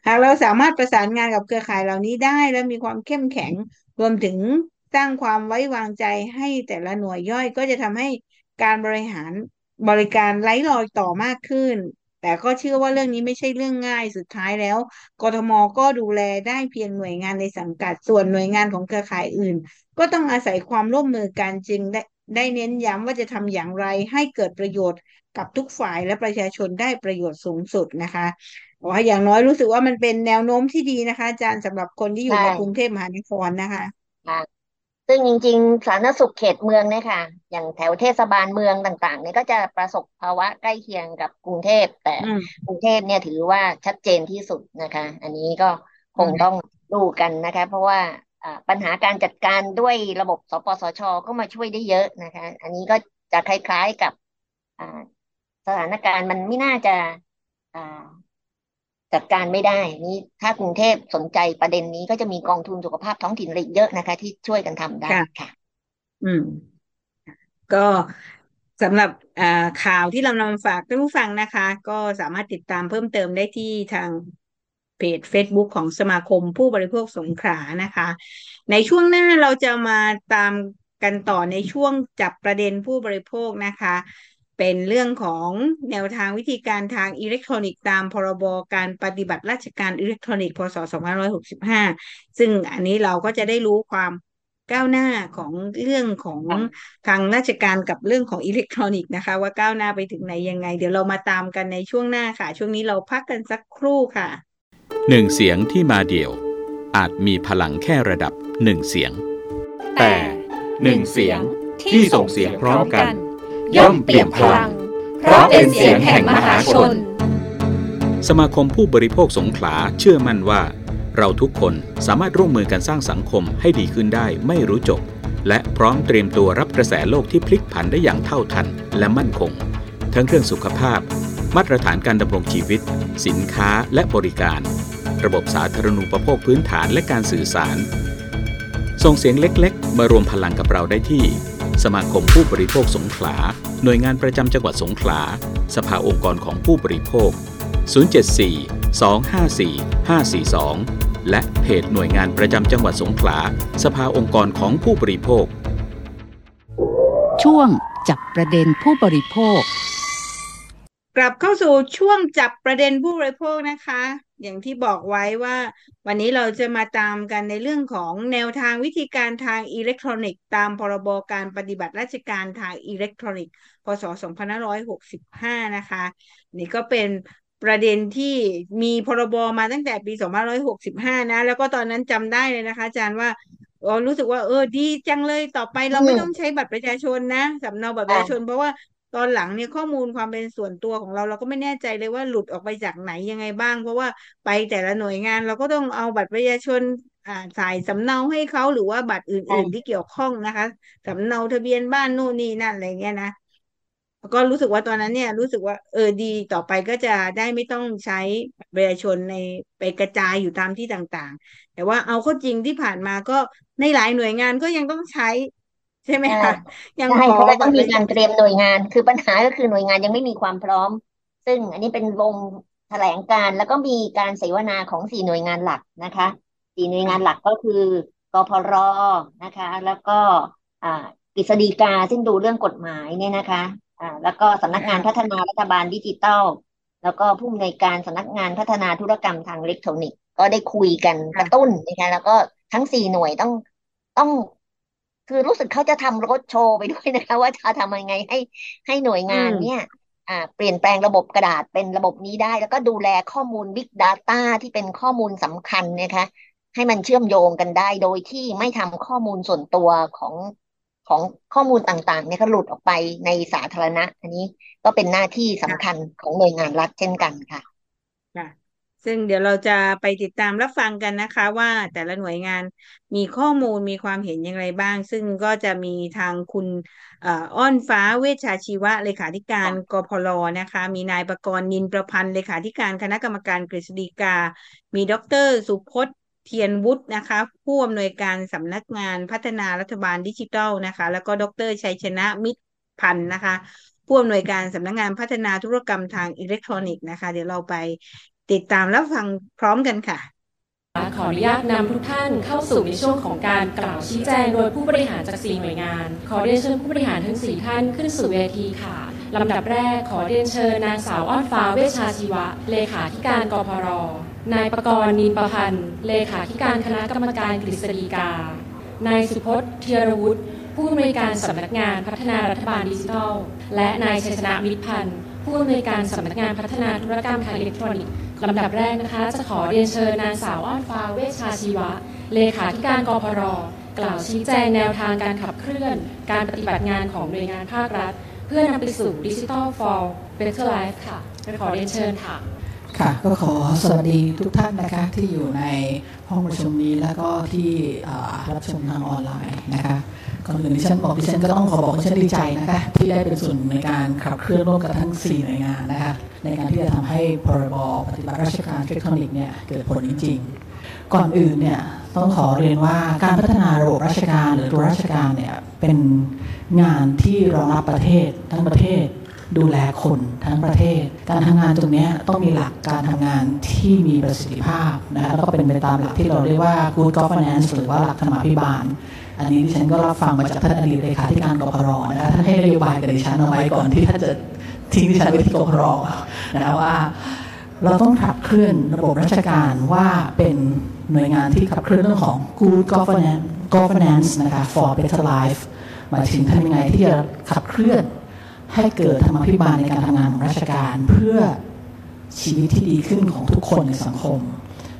หากเราสามารถประสานงานกับเครือข่ายเหล่านี้ได้ และมีความเข้มแข็งรวมถึงสร้างความไว้วางใจให้แต่ละหน่วยย่อยก็จะทำให้การบริหารบริการไร้รอยต่อมากขึ้น แต่ก็เชื่อว่าเรื่องนี้ไม่ใช่เรื่องง่ายสุดท้ายแล้ว กทมก็ดูแลได้เพียงหน่วยงานในสังกัดส่วนหน่วยงานของเครือข่ายอื่น ก็ต้องอาศัยความร่วมมือกันจึงได้ ได้เน้นย้ำว่าจะทำอย่างไรให้เกิดประโยชน์กับทุกฝ่ายและประชาชนได้ประโยชน์สูงสุดนะคะว่าอย่างน้อยรู้สึกว่ามันเป็นแนวโน้มที่ดีนะคะอาจารย์สำหรับคนที่อยู่ในกรุงเทพมหานครนะคะซึ่งจริงๆ สาธารณสุขเขตเมืองเนี่ยค่ะ อย่างแถวเทศบาลเมืองต่างๆเนี่ยก็จะประสบภาวะใกล้เคียงกับกรุงเทพ แต่กรุงเทพเนี่ยถือว่าชัดเจนที่สุดนะคะ อันนี้ก็คงต้องดูกันนะคะ เพราะว่า ปัญหาการจัดการด้วยระบบสปสช ก็มาช่วยได้เยอะนะคะ อันนี้ก็จะคล้ายๆกับสถานการณ์มันไม่น่าจะจัดการไม่ได้นี่ถ้ากรุงเทพสนใจประเด็นนี้ก็จะมีกองทุนสุขภาพท้องถิ่นอีกเยอะนะคะ ที่ช่วยกันทำได้ค่ะ อืม ก็สำหรับข่าวที่เรานำฝากท่านผู้ฟังนะคะ ก็สามารถติดตามเพิ่มเติมได้ที่ทาง เพจ Facebook ของสมาคมผู้บริโภคสงขลานะคะ ในช่วงหน้าเราจะมาตามกันต่อในช่วงจับประเด็นผู้บริโภคนะคะ เป็นเรื่องของแนวทางวิธีการทางอิเล็กทรอนิกส์ตามพรบการปฏิบัติราชการอิเล็กทรอนิกส์พศ 2565 ซึ่งอันนี้เราก็จะได้รู้ความก้าวหน้าของเรื่องของทางราชการกับเรื่องของอิเล็กทรอนิกส์นะคะ ว่าก้าวหน้าไปถึงไหนยังไง เดี๋ยวเรามาตามกันในช่วงหน้าค่ะ ช่วงนี้เราพักกันสักครู่ค่ะ หนึ่งเสียงที่มาเดี่ยว อาจมีพลังแค่ระดับหนึ่งเสียง แต่หนึ่งเสียงที่ส่งเสียงพร้อมกัน ย่อมเปลี่ยนพลัง เพราะเป็นเสียงแห่งมหาชน สมาคมผู้บริโภคสงขลาเชื่อมั่นว่า เราทุกคนสามารถร่วมมือกันสร้างสังคมให้ดีขึ้นได้ไม่รู้จบ และพร้อมเตรียมตัวรับกระแสโลกที่พลิกผันได้อย่างเท่าทันและมั่นคง ทั้งเรื่องสุขภาพ มาตรฐานการดำรงชีวิต สินค้าและบริการ ระบบสาธารณูปโภคพื้นฐานและการสื่อสาร ส่งเสียงเล็กๆ มารวมพลังกับเราได้ที่ สมาคมผู้บริโภคสงขลา หน่วยงานประจำจังหวัดสงขลา สภาองค์กรของผู้บริโภค 074 254 542 และเพจหน่วยงานประจำจังหวัดสงขลา สภาองค์กรของผู้บริโภค ช่วงจับประเด็นผู้บริโภค กลับเข้าสู่ช่วงจับประเด็นผู้บริโภคนะคะ อย่างที่บอกไว้ว่า วันนี้เราจะมาตามกันในเรื่องของแนวทางวิธีการทางอิเล็กทรอนิกส์ ตามพรบการปฏิบัติราชการทางอิเล็กทรอนิกส์พศ2565 นะคะ นี่ก็เป็นประเด็นที่มีพรบมาตั้งแต่ปี2565 นะ แล้วก็ตอนนั้นจำได้เลยนะคะ อาจารย์ว่ารู้สึกว่าเออดีจังเลยต่อไปเราไม่ต้องใช้บัตรประชาชนนะสำเนาบัตรประชาชนเพราะว่า ตอนหลังเนี่ยข้อมูลความเป็นส่วนตัวของเรา เราก็ไม่แน่ใจเลยว่าหลุดออกไปจากไหนยังไงบ้าง เพราะว่าไปแต่ละหน่วยงานเราก็ต้องเอาบัตรประชาชนอ่าใส่สำเนาให้เขาหรือว่าบัตรอื่น ๆที่เกี่ยวข้องนะคะสำเนาทะเบียนบ้านนู่นนี่นั่นอะไรเงี้ยนะก็รู้สึกว่าตอนนั้นเนี่ยรู้สึกว่าเออดีต่อไปก็จะได้ไม่ต้องใช้ประชาชนในไปกระจายอยู่ตามที่ต่างๆ แต่ว่าเอาข้าจริงที่ผ่านมาก็ในหลายหน่วยงานก็ยังต้องใช้ ใช่ไหมใช่คะยังใช่ขอเขาเลยต้บัองตรปมีระกาชารชเตรียมหน่วยงาน คือปัญหาก็คือหน่วยงานยังไม่มีความพร้อม ซึ่งอันนี้เป็นวงแถลงการณ์แล้วก็มีการเสวนาของสี่หน่วยงานหลักนะคะสี่หน่วยงานหลักก็คือกพรนะคะ แล้วก็อ่ากฤษฎีกาซึ่งดูเรื่องกฎหมายเนี่ยนะคะอ่าแล้วก็สำนักงานพัฒนารัฐบาลดิจิทัล แล้วก็ผู้อำนวยการสำนักงานพัฒนาธุรกรรมทางอิเล็กทรอนิกส์ก็ได้คุยกันกระตุ้นนะคะแล้วก็ทั้งสี่หน่วยต้องต้อง คือรู้สึกเขาจะทำรถโชว์ไปด้วยนะคะ ว่าจะทำยังไงให้ให้หน่วยงานอืมเนี่ยอ่าเปลี่ยนแปลงระบบกระดาษเป็นระบบนี้ได้ แล้วก็ดูแลข้อมูล Big Data ที่เป็นข้อมูลสำคัญนะคะให้มันเชื่อมโยงกันได้โดยที่ไม่ทำข้อมูลส่วนตัวของของข้อมูลต่างๆเนี่ยก็หลุดออกไปในสาธารณะ อันนี้ก็เป็นหน้าที่สำคัญของหน่วยงานรัฐเช่นกันค่ะค่ะ ซึ่งเดี๋ยวเราจะไปติดตามรับฟังกันนะคะ ว่าแต่ละหน่วยงานมีข้อมูลมีความเห็นอย่างไรบ้าง ซึ่งก็จะมีทางคุณอ่ออ้อนฟ้าเวชชาชีวะเลขาธิการกพลนะคะ มีนายประกรณ์นินประพันธ์เลขาธิการคณะกรรมการกฤษฎีกา มีดร สุพจน์เทียนวุฒินะคะ ผู้อำนวยการสำนักงานพัฒนารัฐบาลดิจิทัลนะคะ แล้วก็ดรชัยชนะมิตรพันธ์นะคะผู้อำนวยการสำนักงานพัฒนาธุรกรรมทางอิเล็กทรอนิกส์นะคะ เดี๋ยวเราไป ติดตามรับฟังพร้อมกันค่ะ ขออนุญาตนำทุกท่านเข้าสู่ในช่วงของการกล่าวชี้แจงโดยผู้บริหารจาก4หน่วยงาน ขอเรียนเชิญผู้บริหารทั้ง4ท่านขึ้นสู่เวทีค่ะลำดับแรกขอเรียนเชิญนางสาวอ้อนฟ้าเวชชาชีวะ เลขาธิการกพร นายประกรณ์นินประพันธ์ เลขาธิการคณะกรรมการกฤษฎีกา นายสุพจน์เทียรวุฒิผู้อำนวยการสำนักงานพัฒนารัฐบาลดิจิทัล และนายชัยชนะมิตรพันธ์ผู้อำนวยการสำนักงานพัฒนาธุรกรรมทางอิเล็กทรอนิกส์ ลำดับแรกนะคะ จะขอเรียนเชิญนางสาวอ้อนฟ้าเวชชาชีวะ เลขาธิการกพรกล่าวชี้แจงแนวทางการขับเคลื่อน การปฏิบัติงานของหน่วยงานภาครัฐ เพื่อนำไปสู่ดิจิทัล for better life ค่ะขอเรียนเชิญค่ะ ค่ะ ก็ขอสวัสดีทุกท่านนะคะที่อยู่ในห้องประชุมนี้แล้วก็ที่รับชมทางออนไลน์นะคะ ก่อนอื่นดิฉันบอกดิฉันก็ต้องขอบอกว่าดิฉันดีใจนะคะที่ได้เป็นส่วนในการขับเคลื่อนร่วมกับทั้ง 4 หน่วยงานนะคะในการที่จะทำให้พรบปฏิบัติราชการอิเล็กทรอนิกส์เนี่ยเกิดผลจริงๆก่อนอื่นเนี่ยต้องขอเรียนว่าการพัฒนาระบบราชการหรือตัวราชการเนี่ยเป็นงานที่รองรับประเทศทั้งประเทศดูแลคนทั้งประเทศ การทำงานตรงนี้ต้องมีหลักการทำงานที่มีประสิทธิภาพนะแล้วก็เป็นไปตามหลักที่เราเรียกว่า good governance หรือว่าหลักธรรมาภิบาล อันนี้ดิฉันก็รับฟังมาจากท่านอดีตเลขาธิการกพรนะคะท่านให้นโยบายกับดิฉันเอาไว้ก่อนที่ท่านจะทิ้งดิฉันไว้ที่กพรนะว่า เราต้องขับเคลื่อนระบบราชการว่าเป็นหน่วยงานที่ขับเคลื่อนเรื่องของ good governance governance นะคะ for better life หมายถึงทำยังไงที่จะขับเคลื่อนให้เกิดธรรมาภิบาลในการทำงานของราชการ เพื่อชีวิตที่ดีขึ้นของทุกคนในสังคม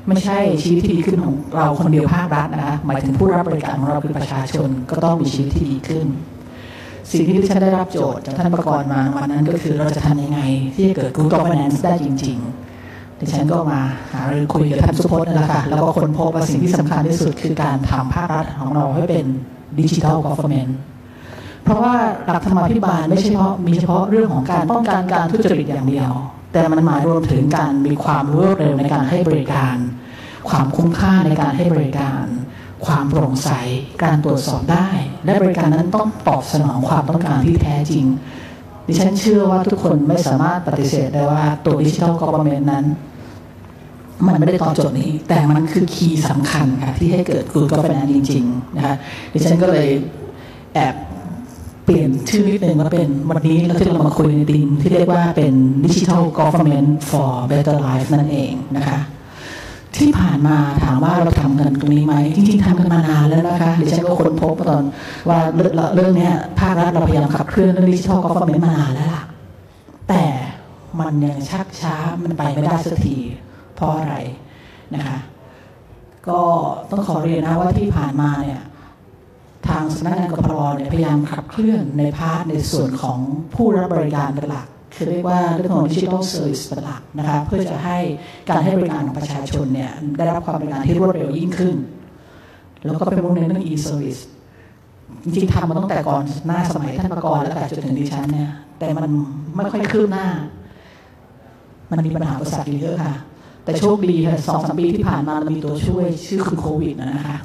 ไม่ใช่ชีวิตที่ดีขึ้นของเราคนเดียวภาครัฐนะคะหมายถึงผู้รับบริการของเราคือประชาชนก็ต้องมีชีวิตที่ดีขึ้น สิ่งที่ดิฉันได้รับโจทย์จากท่านประกรณ์มาวันนั้นก็คือเราจะทำยังไง ที่จะเกิด good governance ได้จริง ๆ ดิฉันก็มาหารือคุยกับท่านสุพจน์นั่นแหละค่ะแล้วก็คนพบว่าสิ่งที่สำคัญที่สุดคือการทำภาครัฐของเราให้เป็นดิจิทัล government เพราะว่าหลักธรรมาภิบาลไม่ใช่เฉพาะมีเฉพาะเรื่องของการป้องกันการทุจริตอย่างเดียว แต่มันหมายรวมถึงการมีความรวดเร็วในการให้บริการ ความคุ้มค่าในการให้บริการ ความโปร่งใส การตรวจสอบได้ และบริการนั้นต้องตอบสนองความต้องการที่แท้จริง ดิฉันเชื่อว่าทุกคนไม่สามารถปฏิเสธได้ว่าตัวดิจิทัลกอ v เมนต์นั้น มันไม่ได้ตอบโจทย์นี้ แต่มันคือคีย์สำคัญค่ะที่ให้เกิด Good Governance จริงๆนะคะดิฉันก็เลยแอบ ปลี่ยนชื่อนิดนึงว่าเป็นวันนี้เราที่เรามาคุยในทีมที่เรียกว่าเป็น Digital Government for Better Life นั่นเองนะคะ ที่ผ่านมาถามว่าเราทำกันตรงนี้ไหมจริงๆทำกันมานานแล้วนะคะดิฉันก็ค้นพบตอนว่าเรื่องนี้ภาครัฐเราพยายามขับเคลื่อนเรื่อง digital government มานานแล้วล่ะ แต่มันยังชักช้ามันไปไม่ได้สักทีเพราะอะไรนะคะ ก็ต้องขอเรียนนะว่าที่ผ่านมาเนี่ย ทางสำนักงานกพรเนี่ยพยายามขับเคลื่อนใน part ในส่วนของผู้รับบริการเป็นหลักคือเรียกว่าเรื่องของ digital service เป็นหลักนะคะเพื่อจะให้การให้บริการของประชาชนเนี่ยได้รับความบริการที่รวดเร็วยิ่งขึ้น แล้วก็เป็นมุ่งเน้นเรื่อง e-service จริงๆทำมาตั้งแต่ก่อนหน้าสมัยท่านประกรณ์แล้วแต่จนถึงดิฉันเนี่ยแต่มันไม่ค่อยคืบหน้า มันมีปัญหาประสาทเยอะค่ะ แต่โชคดีค่ะสองสามปีที่ผ่านมาเรามีตัวช่วยชื่อคุณโควิดนะคะ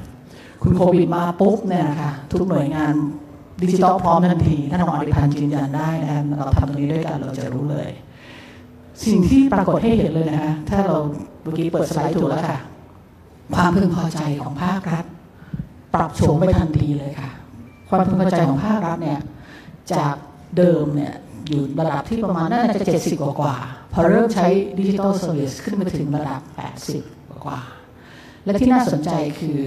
คุณโควิดมาปุ๊บเนี่ยนะคะทุกหน่วยงานดิจิทัลพร้อมทันทีท่านรองอธิพันธ์ยืนยันได้นะคะเราทำตรงนี้ด้วยกันเราจะรู้เลย สิ่งที่ปรากฏให้เห็นเลยนะคะถ้าเราเมื่อกี้เปิดสไลด์ถูกแล้วค่ะ ความพึงพอใจของภาครัฐ ปรับโฉมไปทันทีเลยค่ะ ความพึงพอใจของภาครัฐเนี่ยจากเดิมเนี่ยอยู่ระดับที่ประมาณน่าจะเจ็ดสิบกว่าพอเริ่มใช้ digital service ขึ้นมาถึงระดับแปดสิบกว่าและที่น่าสนใจคือ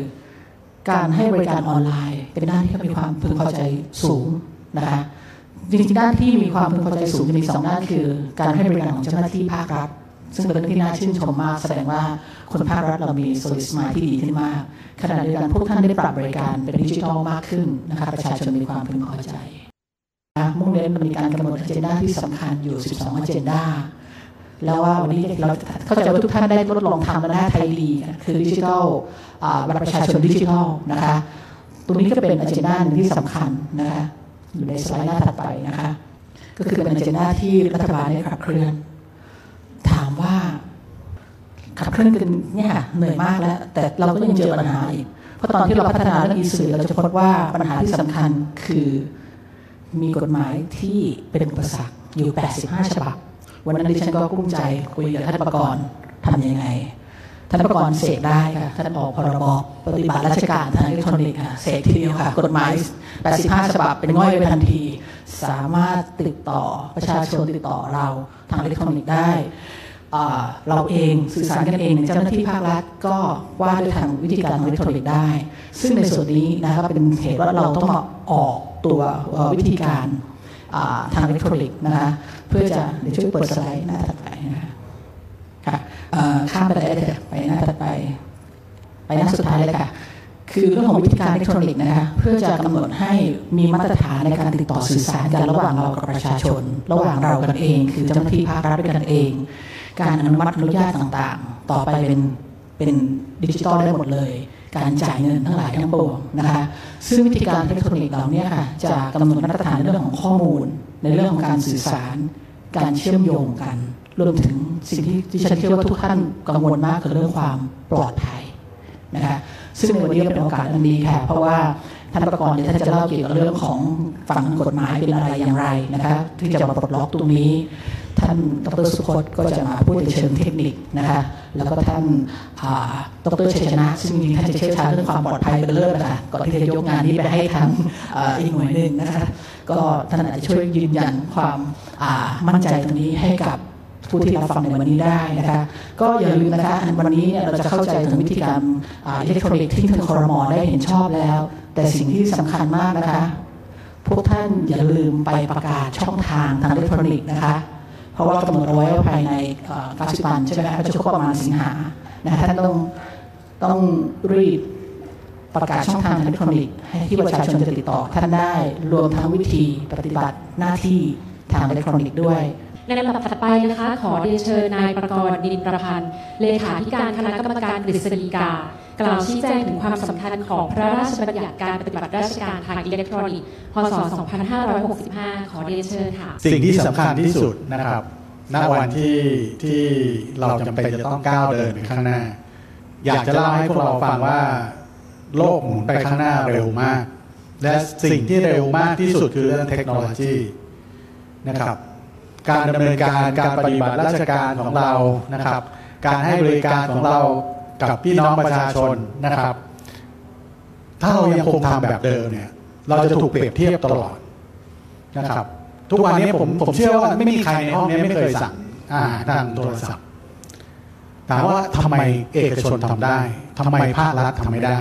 การให้บริการออนไลน์ เป็นด้านที่มีความพึงพอใจสูงนะคะจริงๆด้านที่มีความพึงพอใจสูงจะมีสองด้านคือ การให้บริการของเจ้าหน้าที่ภาครัฐ ซึ่งเป็นเรื่องที่น่าชื่นชมมาก แสดงว่าคนภาครัฐเรามี service mind ที่ดีขึ้นมากขณะเดียวกันพวกท่านได้ปรับบริการเป็นดิจิทัลมากขึ้นนะคะประชาชนมีความพึงพอใจนะมุ่งเน้นมีการกำหนด agenda ที่สำคัญอยู่ 12 agenda แล้วว่าวันนี้เราเข้าใจว่าทุกท่านได้ทดลองทำแล้วนะ ThaiD คือดิจิทัลบัตรประชาชนดิจิทัลนะคะตรงนี้ก็เป็นอเจนดาหนึ่งที่สำคัญนะคะอยู่ในสไลด์หน้าถัดไปนะคะก็คือเป็นอเจนดาที่รัฐบาลได้ขับเคลื่อน ถามว่าขับเคลื่อนกันเนี่ยเหนื่อยมากแล้ว แต่เราก็ยังเจอปัญหาอีกเพราะตอนที่เราพัฒนาเรื่องอีสื่อเราจะพบว่าปัญหาที่สำคัญคือมีกฎหมายที่เป็นอุปสรรคอยู่ 85 ฉบับ วันนั้นดิฉันก็กุ้มใจคุยกับท่านประกรณ์ทำยังไง ท่านประกรณ์เสกได้ค่ะท่านออกพรบปฏิบัติราชการทางอิเล็กทรอนิกส์ค่ะเสกทีเดียวค่ะ กฎหมาย 85 ฉบับเป็นง่อยไปทันที สามารถติดต่อประชาชนติดต่อเราทางอิเล็กทรอนิกส์ได้เราเองสื่อสารกันเองเจ้าหน้าที่ภาครัฐก็ว่าด้วยทางวิธีการทางอิเล็กทรอนิกส์ได้ ซึ่งในส่วนนี้นะครับเป็นเหตุว่าเราต้องออกตัววิธีการ ทางอิเล็กทรอนิกส์นะคะเพื่อจะเดี๋ยวช่วยเปิดสไลด์หน้าถัดไปนะคะค่ะข้ามไปได้เลยไปหน้าถัดไป ไปหน้าสุดท้ายเลยค่ะ คือเรื่องของวิธีการอิเล็กทรอนิกส์นะคะเพื่อจะกำหนดให้มีมาตรฐานในการติดต่อสื่อสารกันระหว่างเรากับประชาชน ระหว่างเรากันเอง คือเจ้าหน้าที่ภาครัฐด้วยกันเอง การอนุมัติอนุญาตต่างๆ ต่อไปเป็นเป็นดิจิตอลได้หมดเลย การจ่ายเงินทั้งหลายทั้งปวงนะคะ ซึ่งวิธีการอิเล็กทรอนิกส์เหล่านี้ค่ะจะกำหนดมาตรฐานในเรื่องของข้อมูล ในเรื่องของการสื่อสาร การเชื่อมโยงกัน รวมถึงสิ่งที่ที่ฉันเชื่อว่าทุกท่านกังวลมากคือเรื่องความปลอดภัยนะคะซึ่งในวันนี้ก็เป็นโอกาสอันดีค่ะ เพราะว่าท่านประกรณ์ท่านจะเล่าเกี่ยวกับเรื่องของฝั่งกฎหมายเป็นอะไรอย่างไรนะคะที่จะมาปลดล็อกตรงนี้ ท่านดรสุพจน์ก็จะมาพูดในเชิงเทคนิคนะคะแล้วก็ท่านดรชัยชนะ ซึ่งท่านจะเชี่ยวชาญเรื่องความปลอดภัยเป็นเลิศนะคะก่อนที่จะยกงานนี้ไปให้ทางอีกหน่วยหนึ่งนะคะก็ท่านอาจจะช่วยยืนยันความมั่นใจตรงนี้ให้กับผู้ที่รับฟังในวันนี้ได้นะคะก็อย่าลืมนะคะวันนี้เนี่ยเราจะเข้าใจถึงวิธีการอิเล็กทรอนิกส์ที่ทางคอรมอได้เห็นชอบแล้ว แต่สิ่งที่สำคัญมากนะคะ พวกท่านอย่าลืมไปประกาศช่องทางทางอิเล็กทรอนิกส์นะคะ เพราะว่ากำหนดเอาไว้ว่าภายใน90วันใช่ไหมคะจะครบประมาณสิงหานะท่านต้องต้องรีบประกาศช่องทางทางอิเล็กทรอนิกส์ให้ที่ประชาชนจะติดต่อท่านได้รวมทั้งวิธีปฏิบัติหน้าที่ทางอิเล็กทรอนิกส์ด้วย ในลำดับถัดไปนะคะ ขอเรียนเชิญนายประกรณ์ดินประพันธ์เลขาธิการคณะกรรมการกฤษฎีกา กล่าวชี้แจงถึงความสำคัญของพระราชบัญญัติการปฏิบัติราชการทางอิเล็กทรอนิกส์ พศ 2565 ขอเรียนเชิญค่ะ สิ่งที่สำคัญที่สุดนะครับณวันที่ที่เราจำเป็นจะต้องก้าวเดินไปข้างหน้า อยากจะเล่าให้พวกเราฟังว่า โลกหมุนไปข้างหน้าเร็วมาก และสิ่งที่เร็วมากที่สุดคือเรื่องเทคโนโลยีนะครับ การดำเนินการการปฏิบัติราชการของเรานะครับ การให้บริการของเรา กับพี่น้องประชาชนนะครับ ถ้าเรายังคงทำแบบเดิมเนี่ย เราจะถูกเปรียบเทียบตลอดนะครับ ทุกวันนี้ผมผมเชื่อว่าไม่มีใครในห้องนี้ไม่เคยสั่งอาหารทางโทรศัพท์ถามว่าทำไมเอกชนทำได้ทำไมภาครัฐทำไม่ได้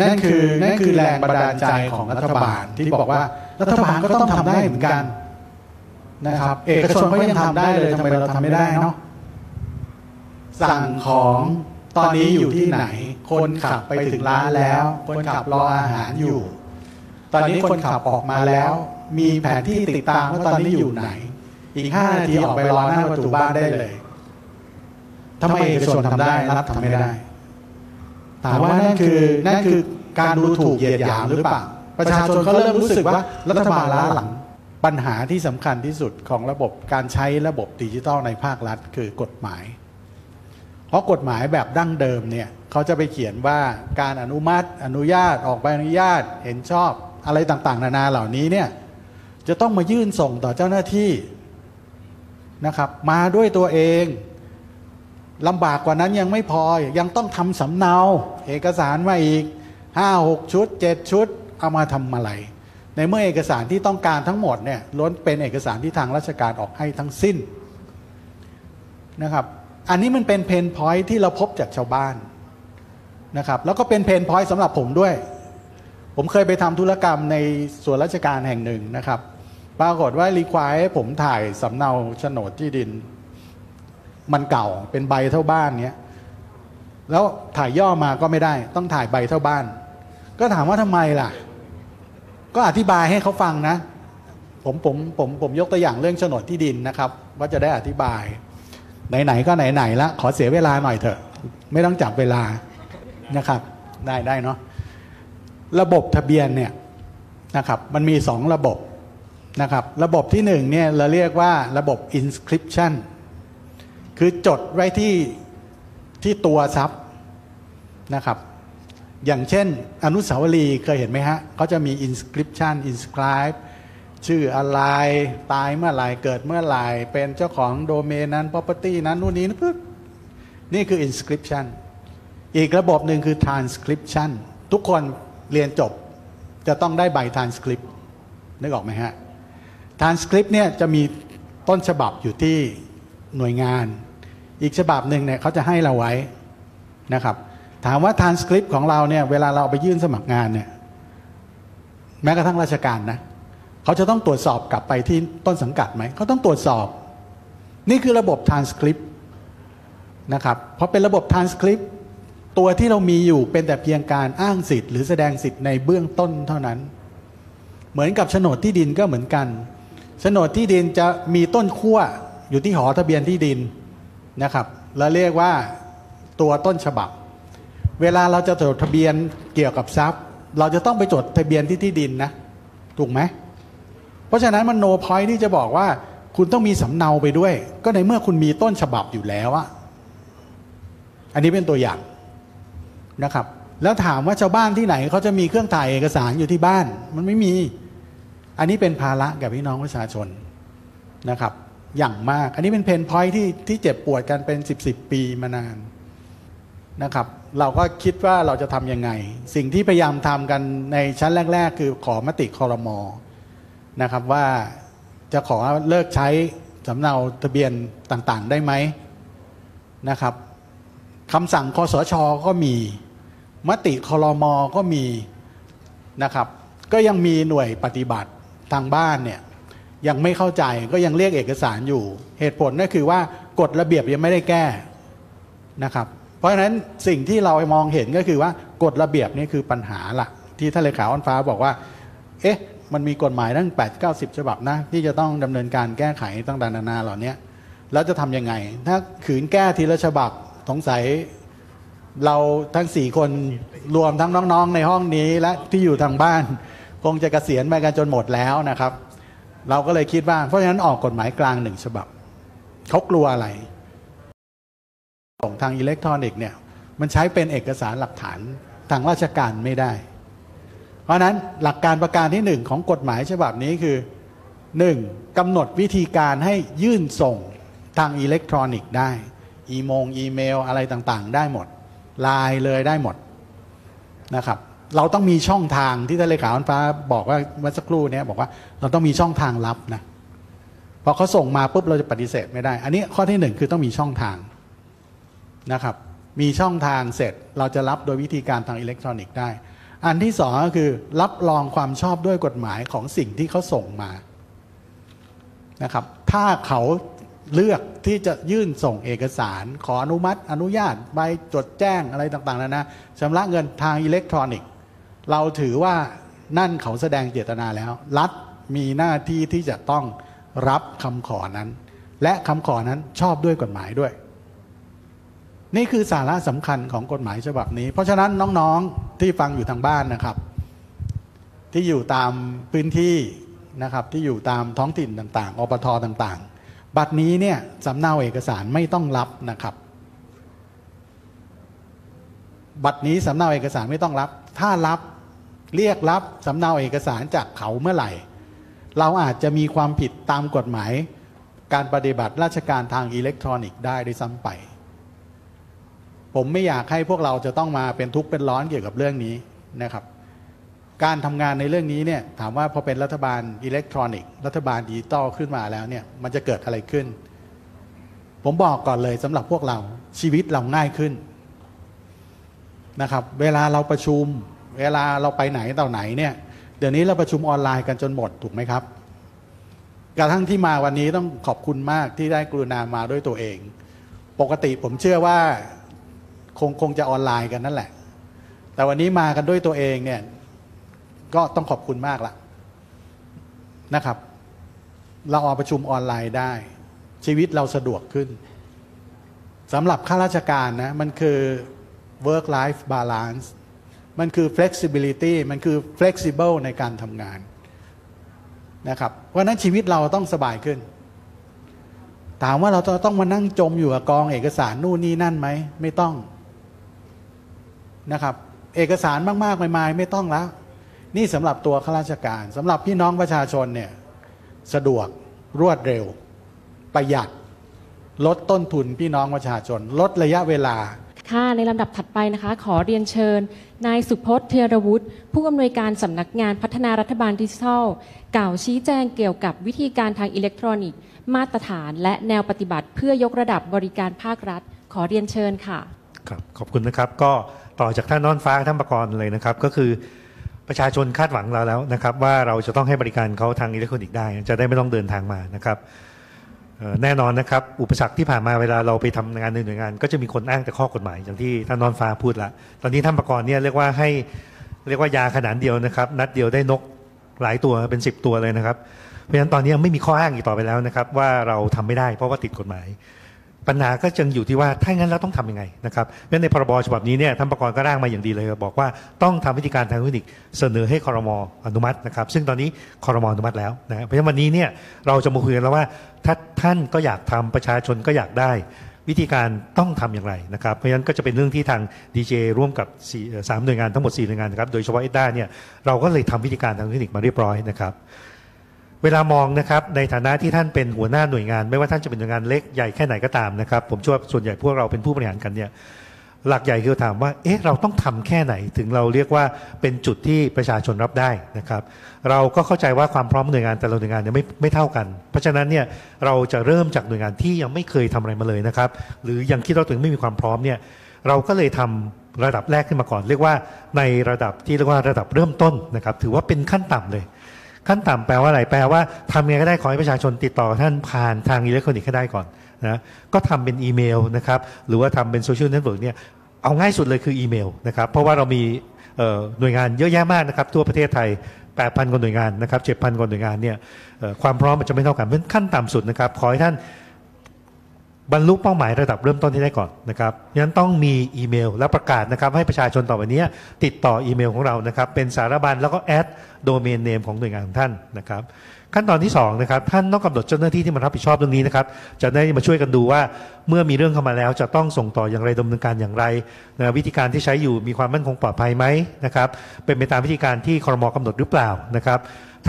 นั่นคือนั่นคือแรงบันดาลใจของรัฐบาลที่บอกว่ารัฐบาลก็ต้องทำได้เหมือนกันนะครับ เอกชนก็ยังทำได้เลยทำไมเราทำไม่ได้เนาะ สั่งของตอนนี้อยู่ที่ไหน คนขับไปถึงร้านแล้ว คนขับรออาหารอยู่ ตอนนี้คนขับออกมาแล้ว มีแผนที่ติดตามว่าตอนนี้อยู่ไหน อีกห้านาทีออกไปรอหน้าประตูบ้านได้เลยทำไมเอกชนทำได้รัฐทำไม่ได้ ถามว่านั่นคือนั่นคือการดูถูกเหยียดหยามหรือเปล่าประชาชนเขาเริ่มรู้สึกว่ารัฐบาลล้าหลังปัญหาที่สำคัญที่สุดของระบบการใช้ระบบดิจิทัลในภาครัฐคือกฎหมาย เพราะกฎหมายแบบดั้งเดิมเนี่ยเขาจะไปเขียนว่าการอนุมัติอนุญาตออกใบอนุญาตเห็นชอบอะไรต่างๆ นานาเหล่านี้เนี่ยจะต้องมายื่นส่งต่อเจ้าหน้าที่นะครับมาด้วยตัวเองลำบากกว่านั้นยังไม่พอยังต้องทำสำเนา เอกสารมาอีกห้าหกชุดเจ็ดชุด เอามาทำอะไร ในเมื่อเอกสารที่ต้องการทั้งหมดเนี่ยล้วนเป็นเอกสารที่ทางราชการออกให้ทั้งสิ้นนะครับ อันนี้มันเป็นเพนพอยท์ที่เราพบจากชาวบ้านนะครับแล้วก็เป็นเพนพอยท์สำหรับผมด้วย ผมเคยไปทำธุรกรรมในส่วนราชการแห่งหนึ่งนะครับ ปรากฏว่ารีควายให้ผมถ่ายสำเนาโฉนดที่ดิน มันเก่าเป็นใบเท่าบ้านเนี้ยแล้วถ่ายย่อมาก็ไม่ได้ ต้องถ่ายใบเท่าบ้าน ก็ถามว่าทำไมล่ะ ก็อธิบายให้เขาฟังนะ ผมผมผมผมยกตัวอย่างเรื่องโฉนดที่ดินนะครับ ว่าจะได้อธิบาย ไหนๆก็ไหนๆละขอเสียเวลาหน่อยเถอะ ไม่ต้องจับเวลานะครับ ได้ได้เนาะระบบทะเบียนเนี่ยนะครับมันมีสองระบบนะครับ ระบบที่หนึ่งเนี่ยเราเรียกว่าระบบ inscription คือจดไว้ที่ที่ตัวทรัพย์นะครับ อย่างเช่นอนุสาวรีย์เคยเห็นไหมฮะเขาจะมี inscription inscribe ชื่ออะไรตายเมื่อไหร่เกิดเมื่อไหร่เป็นเจ้าของโดเมนนั้น property นั้นนู่นนี่นะปึ๊บนี่คือ inscription อีกระบบหนึ่งคือ transcription ทุกคนเรียนจบจะต้องได้ใบ transcript นึกออกไหมฮะ transcript เนี่ยจะมีต้นฉบับอยู่ที่หน่วยงาน อีกฉบับหนึ่งเนี่ยเขาจะให้เราไว้นะครับ ถามว่า transcript ของเราเนี่ยเวลาเราไปยื่นสมัครงานเนี่ยแม้กระทั่งราชการนะ เขาจะต้องตรวจสอบกลับไปที่ต้นสังกัดไหม เขาต้องตรวจสอบ นี่คือระบบ transcript นะครับเพราะเป็นระบบ transcript ตัวที่เรามีอยู่เป็นแต่เพียงการอ้างสิทธิ์หรือแสดงสิทธิ์ในเบื้องต้นเท่านั้น เหมือนกับโฉนดที่ดินก็เหมือนกันโฉนดที่ดินจะมีต้นขั้วอยู่ที่หอทะเบียนที่ดินนะครับเราเรียกว่าตัวต้นฉบับ เวลาเราจะจดทะเบียนเกี่ยวกับทรัพย์ เราจะต้องไปจดทะเบียนที่ที่ดินนะ ถูกไหม เพราะฉะนั้นมันโนพอยที่จะบอกว่า คุณต้องมีสำเนาไปด้วย ก็ในเมื่อคุณมีต้นฉบับอยู่แล้วอะอันนี้เป็นตัวอย่างนะครับ แล้วถามว่าชาวบ้านที่ไหนเขาจะมีเครื่องถ่ายเอกสารอยู่ที่บ้าน มันไม่มี อันนี้เป็นภาระกับพี่น้องประชาชนนะครับ อย่างมาก อันนี้เป็นเพนพอยที่ที่เจ็บปวดกันเป็นสิบสิบปีมานานนะครับ เราก็คิดว่าเราจะทำยังไง สิ่งที่พยายามทำกันในชั้นแรก ๆ คือขอมติคอรมอ นะครับว่าจะขอเลิกใช้สำเนาทะเบียนต่างๆ ได้ไหมนะครับคำสั่งคอสชก็มี มติคอรมอก็มีนะครับ ก็ยังมีหน่วยปฏิบัติทางบ้านเนี่ยยังไม่เข้าใจก็ยังเรียกเอกสารอยู่ เหตุผลก็คือว่ากฎระเบียบยังไม่ได้แก้นะครับ เพราะฉะนั้นสิ่งที่เรามองเห็นก็คือว่ากฎระเบียบนี่คือปัญหาหลักที่ท่านเลขาอ้อนฟ้าบอกว่า เอ๊ะ มันมีกฎหมายตั้ง 8 9 0 ฉบับนะ ที่จะต้องดำเนินการแก้ไขต่างๆนานาเหล่านี้แล้วจะทำยังไง ถ้าขืนแก้ทีละฉบับสงสัยเราทั้งสี่คนรวมทั้งน้องๆ ในห้องนี้และที่อยู่ทางบ้าน คงจะกะเกษียณไปกันจนหมดแล้วนะครับ เราก็เลยคิดว่า เพราะฉะนั้นออกกฎหมายกลางหนึ่งฉบับเขากลัวอะไรของทางอิเล็กทรอนิกส์เนี่ยมันใช้เป็นเอกสารหลักฐานทางราชการไม่ได้ เพราะนั้นหลักการประการที่หนึ่งของกฎหมายฉบับนี้คือหนึ่งกำหนดวิธีการให้ยื่นส่งทางอิเล็กทรอนิกส์ได้ อีโมงอีเมลอะไรต่างๆ ได้หมดไลน์เลยได้หมดนะครับเราต้องมีช่องทางที่ท่านเลขาอ้อนฟ้าบอกว่าเมื่อสักครู่นี้บอกว่าเราต้องมีช่องทางรับนะพอเขาส่งมาปุ๊บเราจะปฏิเสธไม่ได้ อันนี้ข้อที่หนึ่งคือต้องมีช่องทางนะครับ มีช่องทางเสร็จเราจะรับโดยวิธีการทางอิเล็กทรอนิกส์ได้ อันที่สองก็คือรับรองความชอบด้วยกฎหมายของสิ่งที่เขาส่งมานะครับ ถ้าเขาเลือกที่จะยื่นส่งเอกสาร ขออนุมัติ อนุญาตใบจดแจ้งอะไรต่างๆนะนะชำระเงินทางอิเล็กทรอนิกส์เราถือว่านั่นเขาแสดงเจตนาแล้ว รัฐมีหน้าที่ที่จะต้องรับคำขอนั้น และคำขอนั้นชอบด้วยกฎหมายด้วย นี่คือสาระสำคัญของกฎหมายฉบับนี้ เพราะฉะนั้นน้องๆที่ฟังอยู่ทางบ้านนะครับ ที่อยู่ตามพื้นที่นะครับที่อยู่ตามท้องถิ่นต่างๆอปทต่างๆ บัตรนี้เนี่ยสำเนาเอกสารไม่ต้องรับนะครับ บัตรนี้สำเนาเอกสารไม่ต้องรับ ถ้ารับเรียกรับสำเนาเอกสารจากเขาเมื่อไหร่ เราอาจจะมีความผิดตามกฎหมาย การปฏิบัติราชการทางอิเล็กทรอนิกส์ได้ด้วยซ้ำไป ผมไม่อยากให้พวกเราจะต้องมาเป็นทุกข์เป็นร้อนเกี่ยวกับเรื่องนี้นะครับ การทำงานในเรื่องนี้เนี่ยถามว่าพอเป็นรัฐบาลอิเล็กทรอนิกส์รัฐบาลดิจิตอลขึ้นมาแล้วเนี่ยมันจะเกิดอะไรขึ้น ผมบอกก่อนเลยสำหรับพวกเราชีวิตเราง่ายขึ้นนะครับ เวลาเราประชุม เวลาเราไปไหนต่อไหนเนี่ยเดี๋ยวนี้เราประชุมออนไลน์กันจนหมดถูกไหมครับกระทั่งที่มาวันนี้ต้องขอบคุณมากที่ได้กรุณามาด้วยตัวเอง ปกติผมเชื่อว่า คงคงจะออนไลน์กันนั่นแหละ แต่วันนี้มากันด้วยตัวเองเนี่ย ก็ต้องขอบคุณมากละนะครับ เราออกประชุมออนไลน์ได้ ชีวิตเราสะดวกขึ้นสำหรับข้าราชการนะ มันคือ work life balance มันคือ flexibility มันคือ flexible ในการทำงานนะครับ เพราะนั้นชีวิตเราต้องสบายขึ้น ถามว่าเราจะต้องมานั่งจมอยู่กับกองเอกสารนู่นนี่นั่นไหม ไม่ต้อง นะครับ เอกสารมากๆใหม่ๆไม่ต้องแล้ว นี่สำหรับตัวข้าราชการสำหรับพี่น้องประชาชนเนี่ยสะดวกรวดเร็ว ประหยัด ลดต้นทุนพี่น้องประชาชน ลดระยะเวลาค่ะในลำดับถัดไปนะคะ ขอเรียนเชิญ นายสุพจน์เธียรวุฒิผู้อำนวยการสำนักงานพัฒนารัฐบาลดิจิทัล กล่าวชี้แจงเกี่ยวกับวิธีการทางอิเล็กทรอนิกส์ มาตรฐานและแนวปฏิบัติเพื่อยกระดับบริการภาครัฐ ขอเรียนเชิญค่ะ ครับ ขอบคุณนะครับ ก็ ต่อจากท่านอ้อนฟ้าท่านปกรณ์เลยนะครับ ก็คือประชาชนคาดหวังเราแล้วนะครับ ว่าเราจะต้องให้บริการเขาทางอิเล็กทรอนิกส์ได้ จะได้ไม่ต้องเดินทางมานะครับแน่นอนนะครับ อุปสรรคที่ผ่านมาเวลาเราไปทำงานในหน่วยงาน ก็จะมีคนอ้างแต่ข้อกฎหมาย อย่างที่ท่านนอนฟ้าพูดละตอนนี้ท่านประกรณ์เนี่ยเรียกว่าให้เรียกว่ายาขนาดเดียวนะครับ นัดเดียวได้นกหลายตัวเป็น 10 ตัวเลยนะครับ เพราะฉะนั้นตอนนี้ไม่มีข้ออ้างอีกต่อไปแล้วนะครับ ว่าเราทำไม่ได้เพราะว่าติดกฎหมาย ปัญหาก็จึงอยู่ที่ว่าถ้างั้นเราต้องทำยังไงนะครับเพราะในพรบฉบับนี้เนี่ยท่านประกรณ์ก็ร่างมาอย่างดีเลย บอกว่าต้องทำวิธีการทางเทคนิคเสนอให้คอรมออนุมัตินะครับ ซึ่งตอนนี้คอรมออนุมัติแล้วนะเพราะฉะนั้นวันนี้เนี่ยเราจะมาคุยกันแล้วว่าถ้าท่านก็อยากทำประชาชนก็อยากได้ วิธีการต้องทำอย่างไรนะครับ เพราะฉะนั้นก็จะเป็นเรื่องที่ทางดีเจร่วมกับสามหน่วยงานทั้งหมด4หน่วยงานนะครับโดยเฉพาะเอ็ด้าเนี่ยเราก็เลยทำวิธีการทางเทคนิคมาเรียบร้อยนะครับ เวลามองนะครับในฐานะที่ท่านเป็นหัวหน้าหน่วยงาน ไม่ว่าท่านจะเป็นหน่วยงานเล็กใหญ่แค่ไหนก็ตามนะครับ ผมเชื่อว่าส่วนใหญ่พวกเราเป็นผู้บริหารกันเนี่ยหลักใหญ่คือถามว่าเอ๊ะเราต้องทำแค่ไหนถึงเราเรียกว่าเป็นจุดที่ประชาชนรับได้นะครับ เราก็เข้าใจว่าความพร้อมหน่วยงานแต่ละหน่วยงานเนี่ยไม่ไม่เท่ากัน เพราะฉะนั้นเนี่ยเราจะเริ่มจากหน่วยงานที่ยังไม่เคยทำอะไรมาเลยนะครับ หรือยังคิดว่าตัวเองไม่มีความพร้อมเนี่ยเราก็เลยทำระดับแรกขึ้นมาก่อน เรียกว่าในระดับที่เรียกว่าระดับเริ่มต้นนะครับ ถือว่าเป็นขั้นต่ำเลย ขั้นต่ำแปลว่าอะไรแปลว่าทำยังไงก็ได้ขอให้ประชาชนติดต่อท่านผ่านทางอิเล็กทรอนิกส์ก็ได้ก่อนนะก็ทำเป็นอีเมลนะครับหรือว่าทำเป็นโซเชียลเน็ตเวิร์กเนี่ยเอาง่ายสุดเลยคืออีเมลนะครับเพราะว่าเรามีหน่วยงานเยอะแยะมากนะครับทั่วประเทศไทย 8,000 กว่าหน่วยงานนะครับ7,000 กว่าหน่วยงานเนี่ยความพร้อมมันจะไม่เท่ากันเพราะขั้นต่ำสุดนะครับขอให้ท่าน บรรลุเป้าหมายระดับเริ่มต้นที่ได้ก่อนนะครับงั้นต้องมีอีเมลและประกาศนะครับ ให้ประชาชนต่อไปนี้ติดต่ออีเมลของเรานะครับ เป็นสารบรรณแล้วก็ at domain name ของหน่วยงานของท่านนะครับ ขั้นตอนที่2นะครับท่านต้องกำหนดเจ้าหน้าที่ที่มารับผิดชอบเรื่องนี้นะครับ จะได้มาช่วยกันดูว่าเมื่อมีเรื่องเข้ามาแล้ว จะต้องส่งต่ออย่างไรดำเนินการอย่างไรนะวิธีการที่ใช้อยู่มีความมั่นคงปลอดภัยไหมนะครับเป็นไปตามวิธีการที่คอรมอกำหนดหรือเปล่านะครับ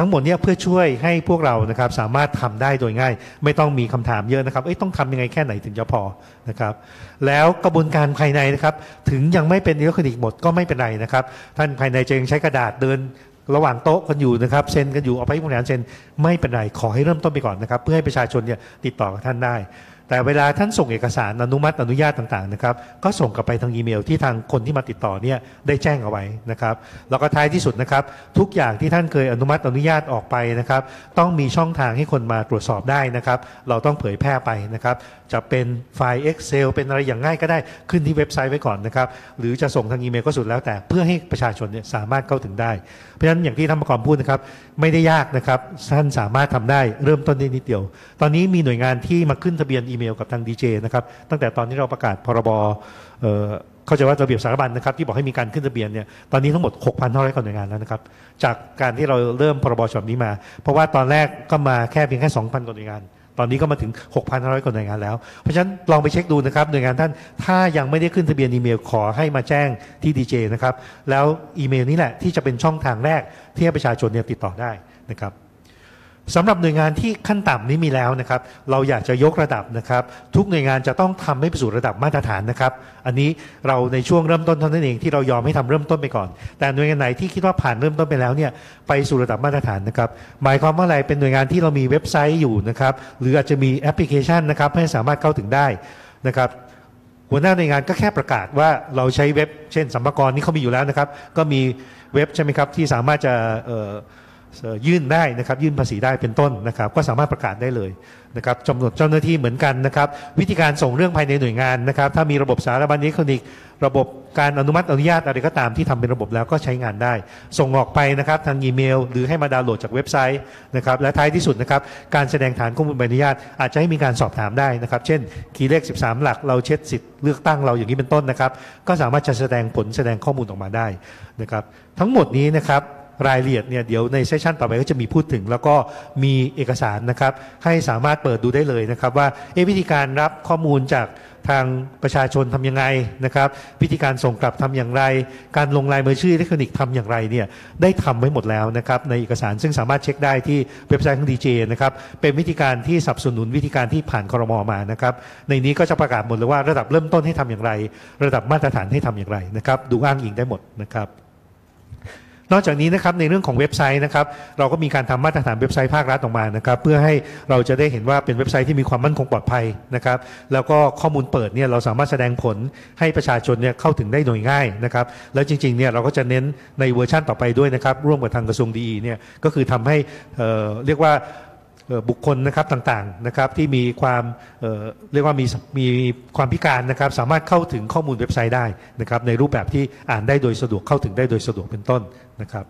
ทั้งหมดเนี่ยเพื่อช่วยให้พวกเรานะครับสามารถทำได้โดยง่าย ไม่ต้องมีคำถามเยอะนะครับเอ้ยต้องทำยังไงแค่ไหนถึงจะพอนะครับ แล้วกระบวนการภายในนะครับ ถึงยังไม่เป็นอิเล็กทรอนิกส์หมดก็ไม่เป็นไรนะครับ ท่านภายในจะยังใช้กระดาษเดินระหว่างโต๊ะกันอยู่นะครับเซ็นกันอยู่เอาไปผู้บริหารเซ็นไม่เป็นไรขอให้เริ่มต้นไปก่อนนะครับ เพื่อให้ประชาชนเนี่ยติดต่อกับท่านได้ แต่เวลาท่านส่งเอกสารอนุมัติอนุญาตต่างๆนะครับก็ส่งกลับไปทางอีเมลที่ทางคนที่มาติดต่อเนี่ยได้แจ้งเอาไว้นะครับแล้วก็ท้ายที่สุดนะครับ ทุกอย่างที่ท่านเคยอนุมัติอนุญาตออกไปนะครับ ต้องมีช่องทางให้คนมาตรวจสอบได้นะครับ เราต้องเผยแพร่ไปนะครับ จะเป็นไฟล์ Excel เป็นอะไรอย่างง่ายก็ได้ขึ้นที่เว็บไซต์ไว้ก่อนนะครับ หรือจะส่งทางอีเมลก็สุดแล้วแต่เพื่อให้ประชาชนเนี่ยสามารถเข้าถึงได้ เพราะฉะนั้นอย่างที่ท่านประกอบพูดนะครับ ไม่ได้ยากนะครับท่านสามารถทำได้เริ่มต้นได้นิดเดียว ตอนนี้มีหน่วยงานที่มาขึ้นทะเบียนอีเมลกับทางดีเจนะครับตั้งแต่ตอนที่เราประกาศพรบเข้าใจว่าระเบียบสารบัญนะครับที่บอกให้มีการขึ้นทะเบียนเนี่ยตอนนี้ทั้งหมด 6,500กว่าหน่วยงานแล้วนะครับจากการที่เราเริ่มพรบฉบับนี้มา เพราะว่าตอนแรกก็มาแค่เพียงแค่ 2,000กว่าหน่วยงานตอนนี้ก็มาถึง 6,500 กว่าหน่วยงานแล้ว เพราะฉะนั้นลองไปเช็คดูนะครับหน่วยงานท่าน ถ้ายังไม่ได้ขึ้นทะเบียนอีเมลขอให้มาแจ้งที่ดีเจนะครับ แล้วอีเมลนี้แหละที่จะเป็นช่องทางแรกที่ให้ประชาชนเนี่ยติดต่อได้นะครับ สำหรับหน่วยงานที่ขั้นต่ำนี้มีแล้วนะครับ เราอยากจะยกระดับนะครับ ทุกหน่วยงานจะต้องทำให้ไปสู่ระดับมาตรฐานนะครับ อันนี้เราในช่วงเริ่มต้นเท่านั้นเองที่เรายอมให้ทำเริ่มต้นไปก่อน แต่หน่วยงานไหนที่คิดว่าผ่านเริ่มต้นไปแล้วเนี่ยไปสู่ระดับมาตรฐานนะครับ หมายความว่าอะไรเป็นหน่วยงานที่เรามีเว็บไซต์อยู่นะครับ หรืออาจจะมีแอปพลิเคชันนะครับให้สามารถเข้าถึงได้นะครับหัวหน้าหน่วยงานก็แค่ประกาศว่าเราใช้เว็บ เช่นสัมภากรนี่เขามีอยู่แล้วนะครับ ก็มีเว็บใช่ไหมครับที่สามารถจะ ยื่นได้นะครับยื่นภาษีได้เป็นต้นนะครับ ก็สามารถประกาศได้เลยนะครับจำนวนเจ้าหน้าที่เหมือนกันนะครับ วิธีการส่งเรื่องภายในหน่วยงานนะครับ ถ้ามีระบบสารบัญอิเล็กทรอนิกส์ระบบการอนุมัติอนุญาตอะไรก็ตามที่ทำเป็นระบบแล้วก็ใช้งานได้ ส่งออกไปนะครับทางอีเมล หรือให้มาดาวน์โหลดจากเว็บไซต์นะครับและท้ายที่สุดนะครับการแสดงฐานข้อมูลใบอนุญาต อาจจะให้มีการสอบถามได้นะครับ เช่นคีย์เลข 13 หลักเราเช็ดสิทธิ์เลือกตั้งเราอย่างนี้เป็นต้นนะครับ ก็สามารถจะแสดงผลแสดงข้อมูลออกมาได้นะครับ ทั้งหมดนี้นะครับ รายละเอียดเนี่ยเดี๋ยวในเซสชันต่อไปก็จะมีพูดถึง แล้วก็มีเอกสารนะครับ ให้สามารถเปิดดูได้เลยนะครับ ว่าเอวิธีการรับข้อมูลจากทางประชาชนทำยังไงนะครับ วิธีการส่งกลับทำอย่างไร การลงลายมือชื่ออิเล็กทรอนิกส์ทำอย่างไรเนี่ยได้ทำไว้หมดแล้วนะครับในเอกสารซึ่งสามารถเช็คได้ที่เว็บไซต์ของดีเจนะครับเป็นวิธีการที่สนับสนุนวิธีการที่ผ่านคอรมอมานะครับในนี้ก็จะประกาศหมดเลยว่าระดับเริ่มต้นให้ทำอย่างไร ระดับมาตรฐานให้ทำอย่างไรนะครับดูอ้างอิงได้หมดนะครับ นอกจากนี้นะครับในเรื่องของเว็บไซต์นะครับเราก็มีการทำมาตรฐานเว็บไซต์ภาครัฐออกมานะครับเพื่อให้เราจะได้เห็นว่าเป็นเว็บไซต์ที่มีความมั่นคงปลอดภัยนะครับแล้วก็ข้อมูลเปิดเนี่ยเราสามารถแสดงผลให้ประชาชนเนี่ยเข้าถึงได้โดยง่ายนะครับแล้วจริงๆเนี่ยเราก็จะเน้นในเวอร์ชั่นต่อไปด้วยนะครับร่วมกับทางกระทรวงดีเนี่ยก็คือทำให้เเรียกว่า บุคคลนะครับต่างๆนะครับที่มีความเเรียกว่ามีมีความพิการนะครับสามารถเข้าถึงข้อมูลเว็บไซต์ได้นะครับในรูปแบบที่อ่านได้โดยสะดวกเข้าถึงได้โดยสะดวกเป็นต้นนะครับ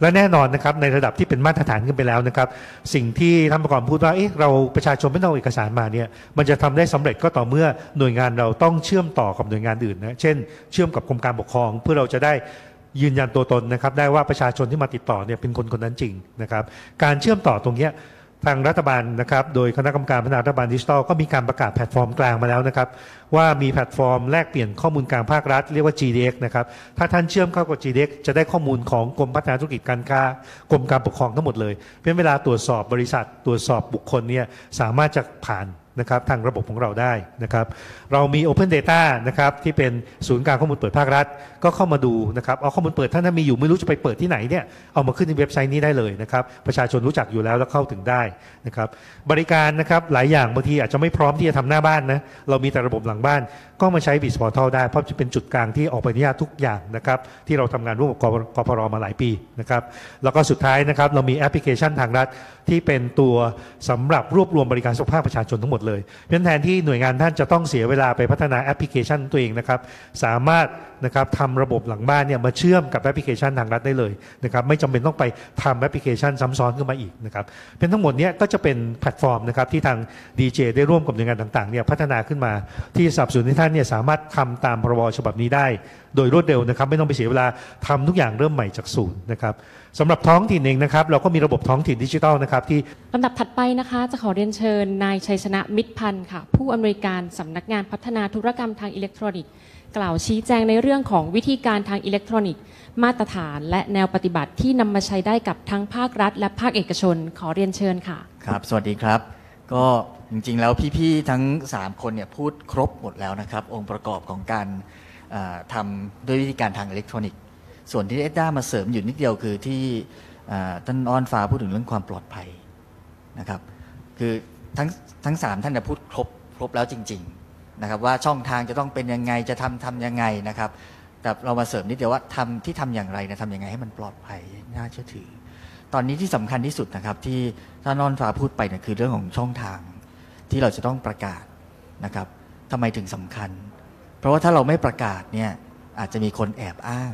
และแน่นอนนะครับในระดับที่เป็นมาตรฐานขึ้นไปแล้วนะครับ สิ่งที่ท่านประกอบพูดว่าเอ๊ะเราประชาชนไม่ต้องเอาเอกสารมาเนี่ยมันจะทำได้สำเร็จก็ต่อเมื่อหน่วยงานเราต้องเชื่อมต่อกับหน่วยงานอื่นนะเช่น เชื่อมกับกรมการปกครอง เพื่อเราจะได้ยืนยันตัวตนนะครับได้ว่าประชาชนที่มาติดต่อเนี่ยเป็นคนคนนั้นจริงนะครับ การเชื่อมต่อตรงเนี้ย ทางรัฐบาลนะครับ โดยคณะกรรมการพัฒนารัฐบาลดิจิทัลก็มีการประกาศแพลตฟอร์มกลางมาแล้วนะครับ ว่ามีแพลตฟอร์มแลกเปลี่ยนข้อมูลกลางภาครัฐ เรียกว่า GDX นะครับ ถ้าท่านเชื่อมเข้ากับ GDX จะได้ข้อมูลของกรมพัฒนาธุรกิจการค้ากรมการปกครองทั้งหมดเลยเพราะฉะนั้นเวลาตรวจสอบบริษัทตรวจสอบบุคคลเนี่ยสามารถจะผ่าน นะครับทางระบบของเราได้นะครับ เรามี Open Data นะครับที่เป็นศูนย์กลางข้อมูลเปิดภาครัฐ ก็เข้ามาดูนะครับเอาข้อมูลเปิดท่านถ้ามีอยู่ไม่รู้จะไปเปิดที่ไหนเนี่ยเอามาขึ้นในเว็บไซต์นี้ได้เลยนะครับประชาชนรู้จักอยู่แล้วแล้วเข้าถึงได้นะครับบริการนะครับหลายอย่างบางทีอาจจะไม่พร้อมที่จะทำหน้าบ้านนะเรามีแต่ระบบหลังบ้าน ก็มาใช้ b i z Portal ได้เพราะจะเป็นจุดกลางที่ออกใบอนุญาตทุกอย่างนะครับที่เราทำงานร่วมกับ ก.พ.ร. มาหลายปีนะครับแล้วก็สุดท้ายนะครับเรามีแอปพลิเคชันทางรัฐที่เป็นตัวสำหรับรวบรวมบริการสุขภาพประชาชนทั้งหมดเลยเพราะฉะนั้นแทนที่หน่วยงานท่านจะต้องเสียเวลาไปพัฒนาแอปพลิเคชันตัวเองนะครับสามารถนะครับทำระบบหลังบ้านเนี่ยมาเชื่อมกับแอปพลิเคชันทางรัฐได้เลยนะครับไม่จำเป็นต้องไปทำแอปพลิเคชันซ้ำซ้อนขึ้นมาอีกนะครับเป็นทั้งหมดเนี้ยก็จะเป็นแพลตฟอร์มนะครับที่ทาง DGA ได้ร่วมกับหน่วยงานต่างๆเนี่ยพัฒนาขึ้นมาที่สับสนุนให้ท่านเนี่ยสามารถทำตามพรบฉบับนี้ได้โดยรวดเร็วนะครับ ไม่ต้องไปเสียเวลาทำทุกอย่างเริ่มใหม่จากศูนย์นะครับสำหรับท้องถิ่นเองนะครับ เราก็มีระบบท้องถิ่นดิจิทัลนะครับที่ลำดับถัดไปนะคะ จะขอเรียนเชิญนายชัยชนะมิตรพันธ์ค่ะ ผู้อำนวยการสำนักงานพัฒนาธุรกรรมทางอิเล็กทรอนิกส์ กล่าวชี้แจงในเรื่องของวิธีการทางอิเล็กทรอนิกส์ มาตรฐานและแนวปฏิบัติที่นำมาใช้ได้กับทั้งภาครัฐ และภาคเอกชน ขอเรียนเชิญค่ะครับ สวัสดีครับ ก็จริงๆ แล้วพี่ๆ ทั้ง 3 คนเนี่ยพูดครบหมดแล้วนะครับ องค์ประกอบของการอ่า ทำด้วยวิธีการทางอิเล็กทรอนิกส์ ส่วนที่เอ็ดด้ามาเสริมอยู่นิดเดียวคือที่ท่านอ้อนฟ้าพูดถึงเรื่องความปลอดภัยนะครับคือทั้งทั้งสามท่านเนี่ยพูดครบครบแล้วจริงๆนะครับว่าช่องทางจะต้องเป็นยังไงจะทำทำยังไงนะครับแต่เรามาเสริมนิดเดียวว่าทำที่ทำอย่างไรนะทำยังไงให้มันปลอดภัยน่าเชื่อถือ ตอนนี้ที่สำคัญที่สุดนะครับที่ท่านนอนฟ้าพูดไปเนี่ยคือเรื่องของช่องทางที่เราจะต้องประกาศนะครับทำไมถึงสำคัญ เพราะว่าถ้าเราไม่ประกาศเนี่ยอาจจะมีคนแอบอ้าง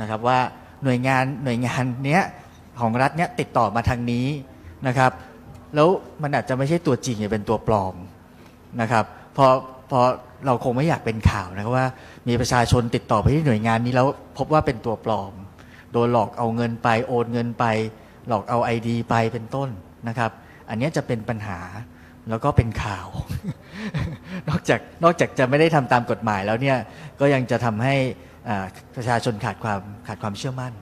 นะครับว่าหน่วยงานหน่วยงานเนี้ยของรัฐเนี้ยติดต่อมาทางนี้นะครับ แล้วมันอาจจะไม่ใช่ตัวจริงอย่าเป็นตัวปลอมนะครับพอพอเราคงไม่อยากเป็นข่าวนะครับว่า มีประชาชนติดต่อไปที่หน่วยงานนี้แล้วพบว่าเป็นตัวปลอม โดนหลอกเอาเงินไปโอนเงินไป หลอกเอาไอดีไปเป็นต้นนะครับ อันนี้จะเป็นปัญหา แล้วก็เป็นข่าว นอกจากนอกจากจะไม่ได้ทำตามกฎหมายแล้วเนี่ยก็ยังจะทำให้ประชาชนขาดความขาดความเชื่อมั่น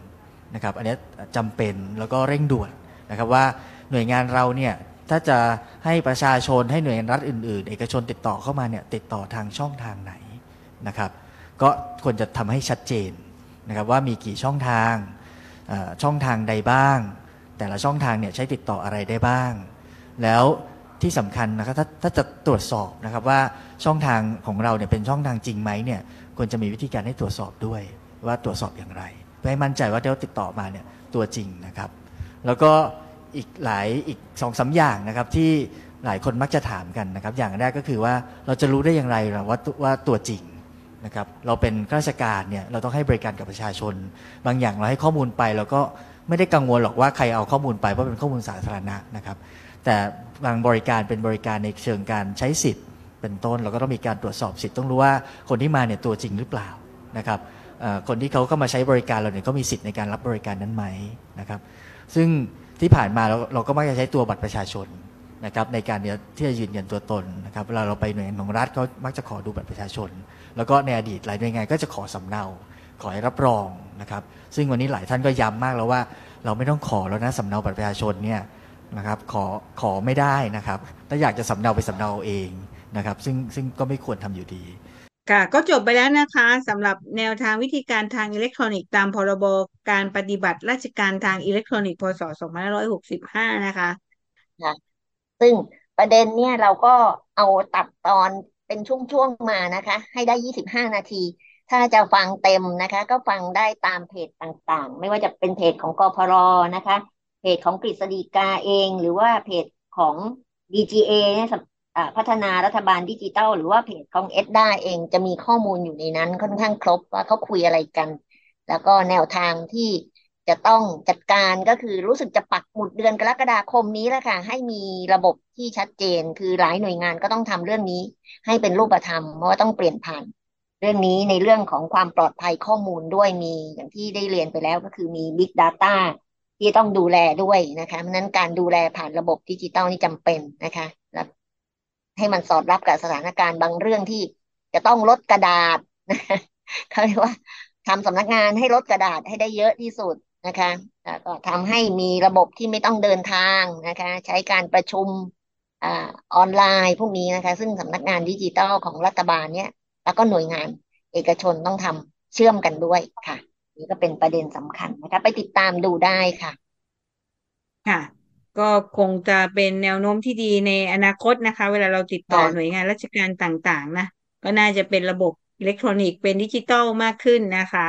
นะครับอันนี้ยจำเป็นแล้วก็เร่งด่วนนะครับว่าหน่วยงานเราเนี่ยถ้าจะให้ประชาชนให้หน่วยงานรัฐอื่น ๆ เอกชนติดต่อเข้ามาเนี่ยติดต่อทางช่องทางไหนนะครับ ก็ควรจะทำให้ชัดเจนนะครับว่ามีกี่ช่องทางช่องทางใดบ้าง แต่ละช่องทางเนี่ยใช้ติดต่ออะไรได้บ้าง แล้ว ที่สำคัญนะครับถ้าถ้าจะตรวจสอบนะครับว่าช่องทางของเราเนี่ยเป็นช่องทางจริงไหมเนี่ยควรจะมีวิธีการให้ตรวจสอบด้วย ว่าตรวจสอบอย่างไร เพื่อให้มั่นใจว่าที่เราติดต่อมาเนี่ยตัวจริงนะครับ แล้วก็อีกหลายอีกสองสาอย่างนะครับที่หลายคนมักจะถามกันนะครับ อย่างแรกก็คือว่าเราจะรู้ได้อย่างไรว่าว่าตัวจริงนะครับเราเป็นข้าราชการเนี่ยเราต้องให้บริการกับประชาชน บางอย่างเราให้ข้อมูลไปเราก็ไม่ได้กังวลหรอกว่าใครเอาข้อมูลไปเพราะเป็นข้อมูลสาธารณะนะครับ แต่บางบริการเป็นบริการในเชิงการใช้สิทธิ์ เป็นต้นเราก็ต้องมีการตรวจสอบสิทธิ์ต้องรู้ว่าคนที่มาเนี่ยตัวจริงหรือเปล่านะครับคนที่เขาเข้ามาใช้บริการเราเนี่ยเขามีสิทธิ์ในการรับบริการนั้นไหมนะครับ ซึ่งที่ผ่านมาเราเราก็มักจะใช้ตัวบัตรประชาชนนะครับในการที่จะยืนยันตัวตนนะครับเวลาเราไปหน่วยงานของรัฐเขามักจะขอดูบัตรประชาชน แล้วก็ในอดีตหลายหน่วยงานก็จะขอสำเนา ขอให้รับรองนะครับ ซึ่งวันนี้หลายท่านก็ย้ำมากแล้วว่า เราไม่ต้องขอแล้วนะสำเนาบัตรประชาชนเนี่ย นะครับขอขอไม่ได้นะครับ ถ้าอยากจะสำเนาไปสำเนาเอาเองนะครับ ซึ่งซึ่งก็ไม่ควรทำอยู่ดีค่ะก็จบไปแล้วนะคะสำหรับแนวทางวิธีการทางอิเล็กทรอนิกส์ตามพรบการปฏิบัติราชการทางอิเล็กทรอนิกส์พศ2565 นะคะค่ะซึ่งประเด็นเนี่ยเราก็เอาตัดตอนเป็นช่วงๆมานะคะ ให้ได้ยี่สิบห้านาที ถ้าจะฟังเต็มนะคะ ก็ฟังได้ตามเพจต่างๆ ไม่ว่าจะเป็นเพจของกพรนะคะ เพจของกฤษฎีกาเอง หรือว่าเพจของ DGA เนี่ยพัฒนารัฐบาลดิจิทัลหรือว่าเพจของเอ็ดด้าเองจะมีข้อมูลอยู่ในนั้นค่อนข้างครบว่าเขาคุยอะไรกัน แล้วก็แนวทางที่จะต้องจัดการก็คือรู้สึกจะปักหมุดเดือนกรกฎาคมนี้แหละค่ะ ให้มีระบบที่ชัดเจน คือหลายหน่วยงานก็ต้องทำเรื่องนี้ ให้เป็นรูปธรรมเพราะว่าต้องเปลี่ยนผ่าน เรื่องนี้ในเรื่องของความปลอดภัยข้อมูลด้วยมีอย่างที่ได้เรียนไปแล้วก็คือมี Big Data ที่ต้องดูแลด้วยนะคะเพราะนั้นการดูแลผ่านระบบดิจิตอลนี่จำเป็นนะคะและให้มันสอดรับกับสถานการณ์บางเรื่องที่จะต้องลดกระดาษนะเขาเรียกว่าทำสำนักงานให้ลดกระดาษให้ได้เยอะที่สุดนะคะก็ทำให้มีระบบที่ไม่ต้องเดินทางนะคะ ใช้การประชุมอออนไลน์พวกนี้นะคะ ซึ่งสำนักงานดิจิทัลของรัฐบาลเนี่ย แล้วก็หน่วยงานเอกชนต้องทำเชื่อมกันด้วยค่ะ นี่ก็เป็นประเด็นสำคัญนะคะ ไปติดตามดูได้ค่ะ ค่ะ ก็คงจะเป็นแนวโน้มที่ดีในอนาคตนะคะ เวลาเราติดต่อค่ะหน่วยงานราชการต่างๆ นะก็น่าจะเป็นระบบอิเล็กทรอนิกส์เป็นดิจิตอลมากขึ้นนะคะ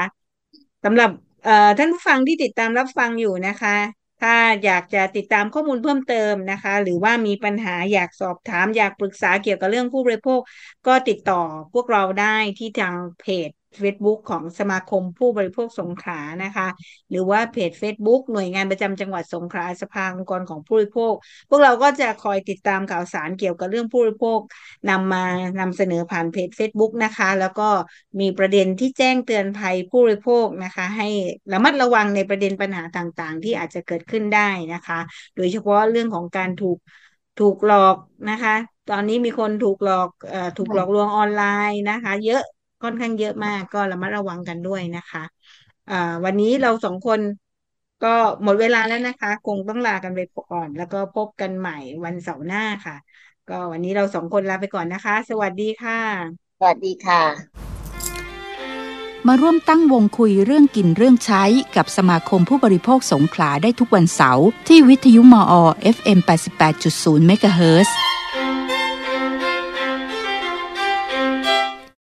สำหรับเอ่อท่านผู้ฟังที่ติดตามรับฟังอยู่นะคะ ถ้าอยากจะติดตามข้อมูลเพิ่มเติมนะคะ หรือว่ามีปัญหาอยากสอบถาม อยากปรึกษาเกี่ยวกับเรื่องผู้บริโภค ก็ติดต่อพวกเราได้ที่ทางเพจ Facebook ของสมาคมผู้บริโภคสงขลานะคะ หรือว่าเพจ Facebook หน่วยงานประจำจังหวัดสงขลาสภาองค์กรของผู้บริโภค พวกเราก็จะคอยติดตามข่าวสารเกี่ยวกับเรื่องผู้บริโภคนำมานำเสนอผ่านเพจ Facebook นะคะ แล้วก็มีประเด็นที่แจ้งเตือนภัยผู้บริโภคนะคะ ให้ระมัดระวังในประเด็นปัญหาต่างๆ ที่อาจจะเกิดขึ้นได้นะคะ โดยเฉพาะเรื่องของการถูกถูกหลอกนะคะ ตอนนี้มีคนถูกหลอกอถูกหลอกลวงออนไลน์นะคะ เยอะ ค่อนข้างเยอะมากก็ระมัดระวังกันด้วยนะคะอ่าวันนี้เราสองคนก็หมดเวลาแล้วนะคะ คงต้องลากันไปก่อน แล้วก็พบกันใหม่วันเสาร์หน้าค่ะ ก็วันนี้เราสองคนลาไปก่อนนะคะ สวัสดีค่ะ สวัสดีค่ะ มาร่วมตั้งวงคุยเรื่องกินเรื่องใช้ กับสมาคมผู้บริโภคสงขลาได้ทุกวันเสาร์ที่วิทยุมอ FM 88.0เมกะเฮิรตซ์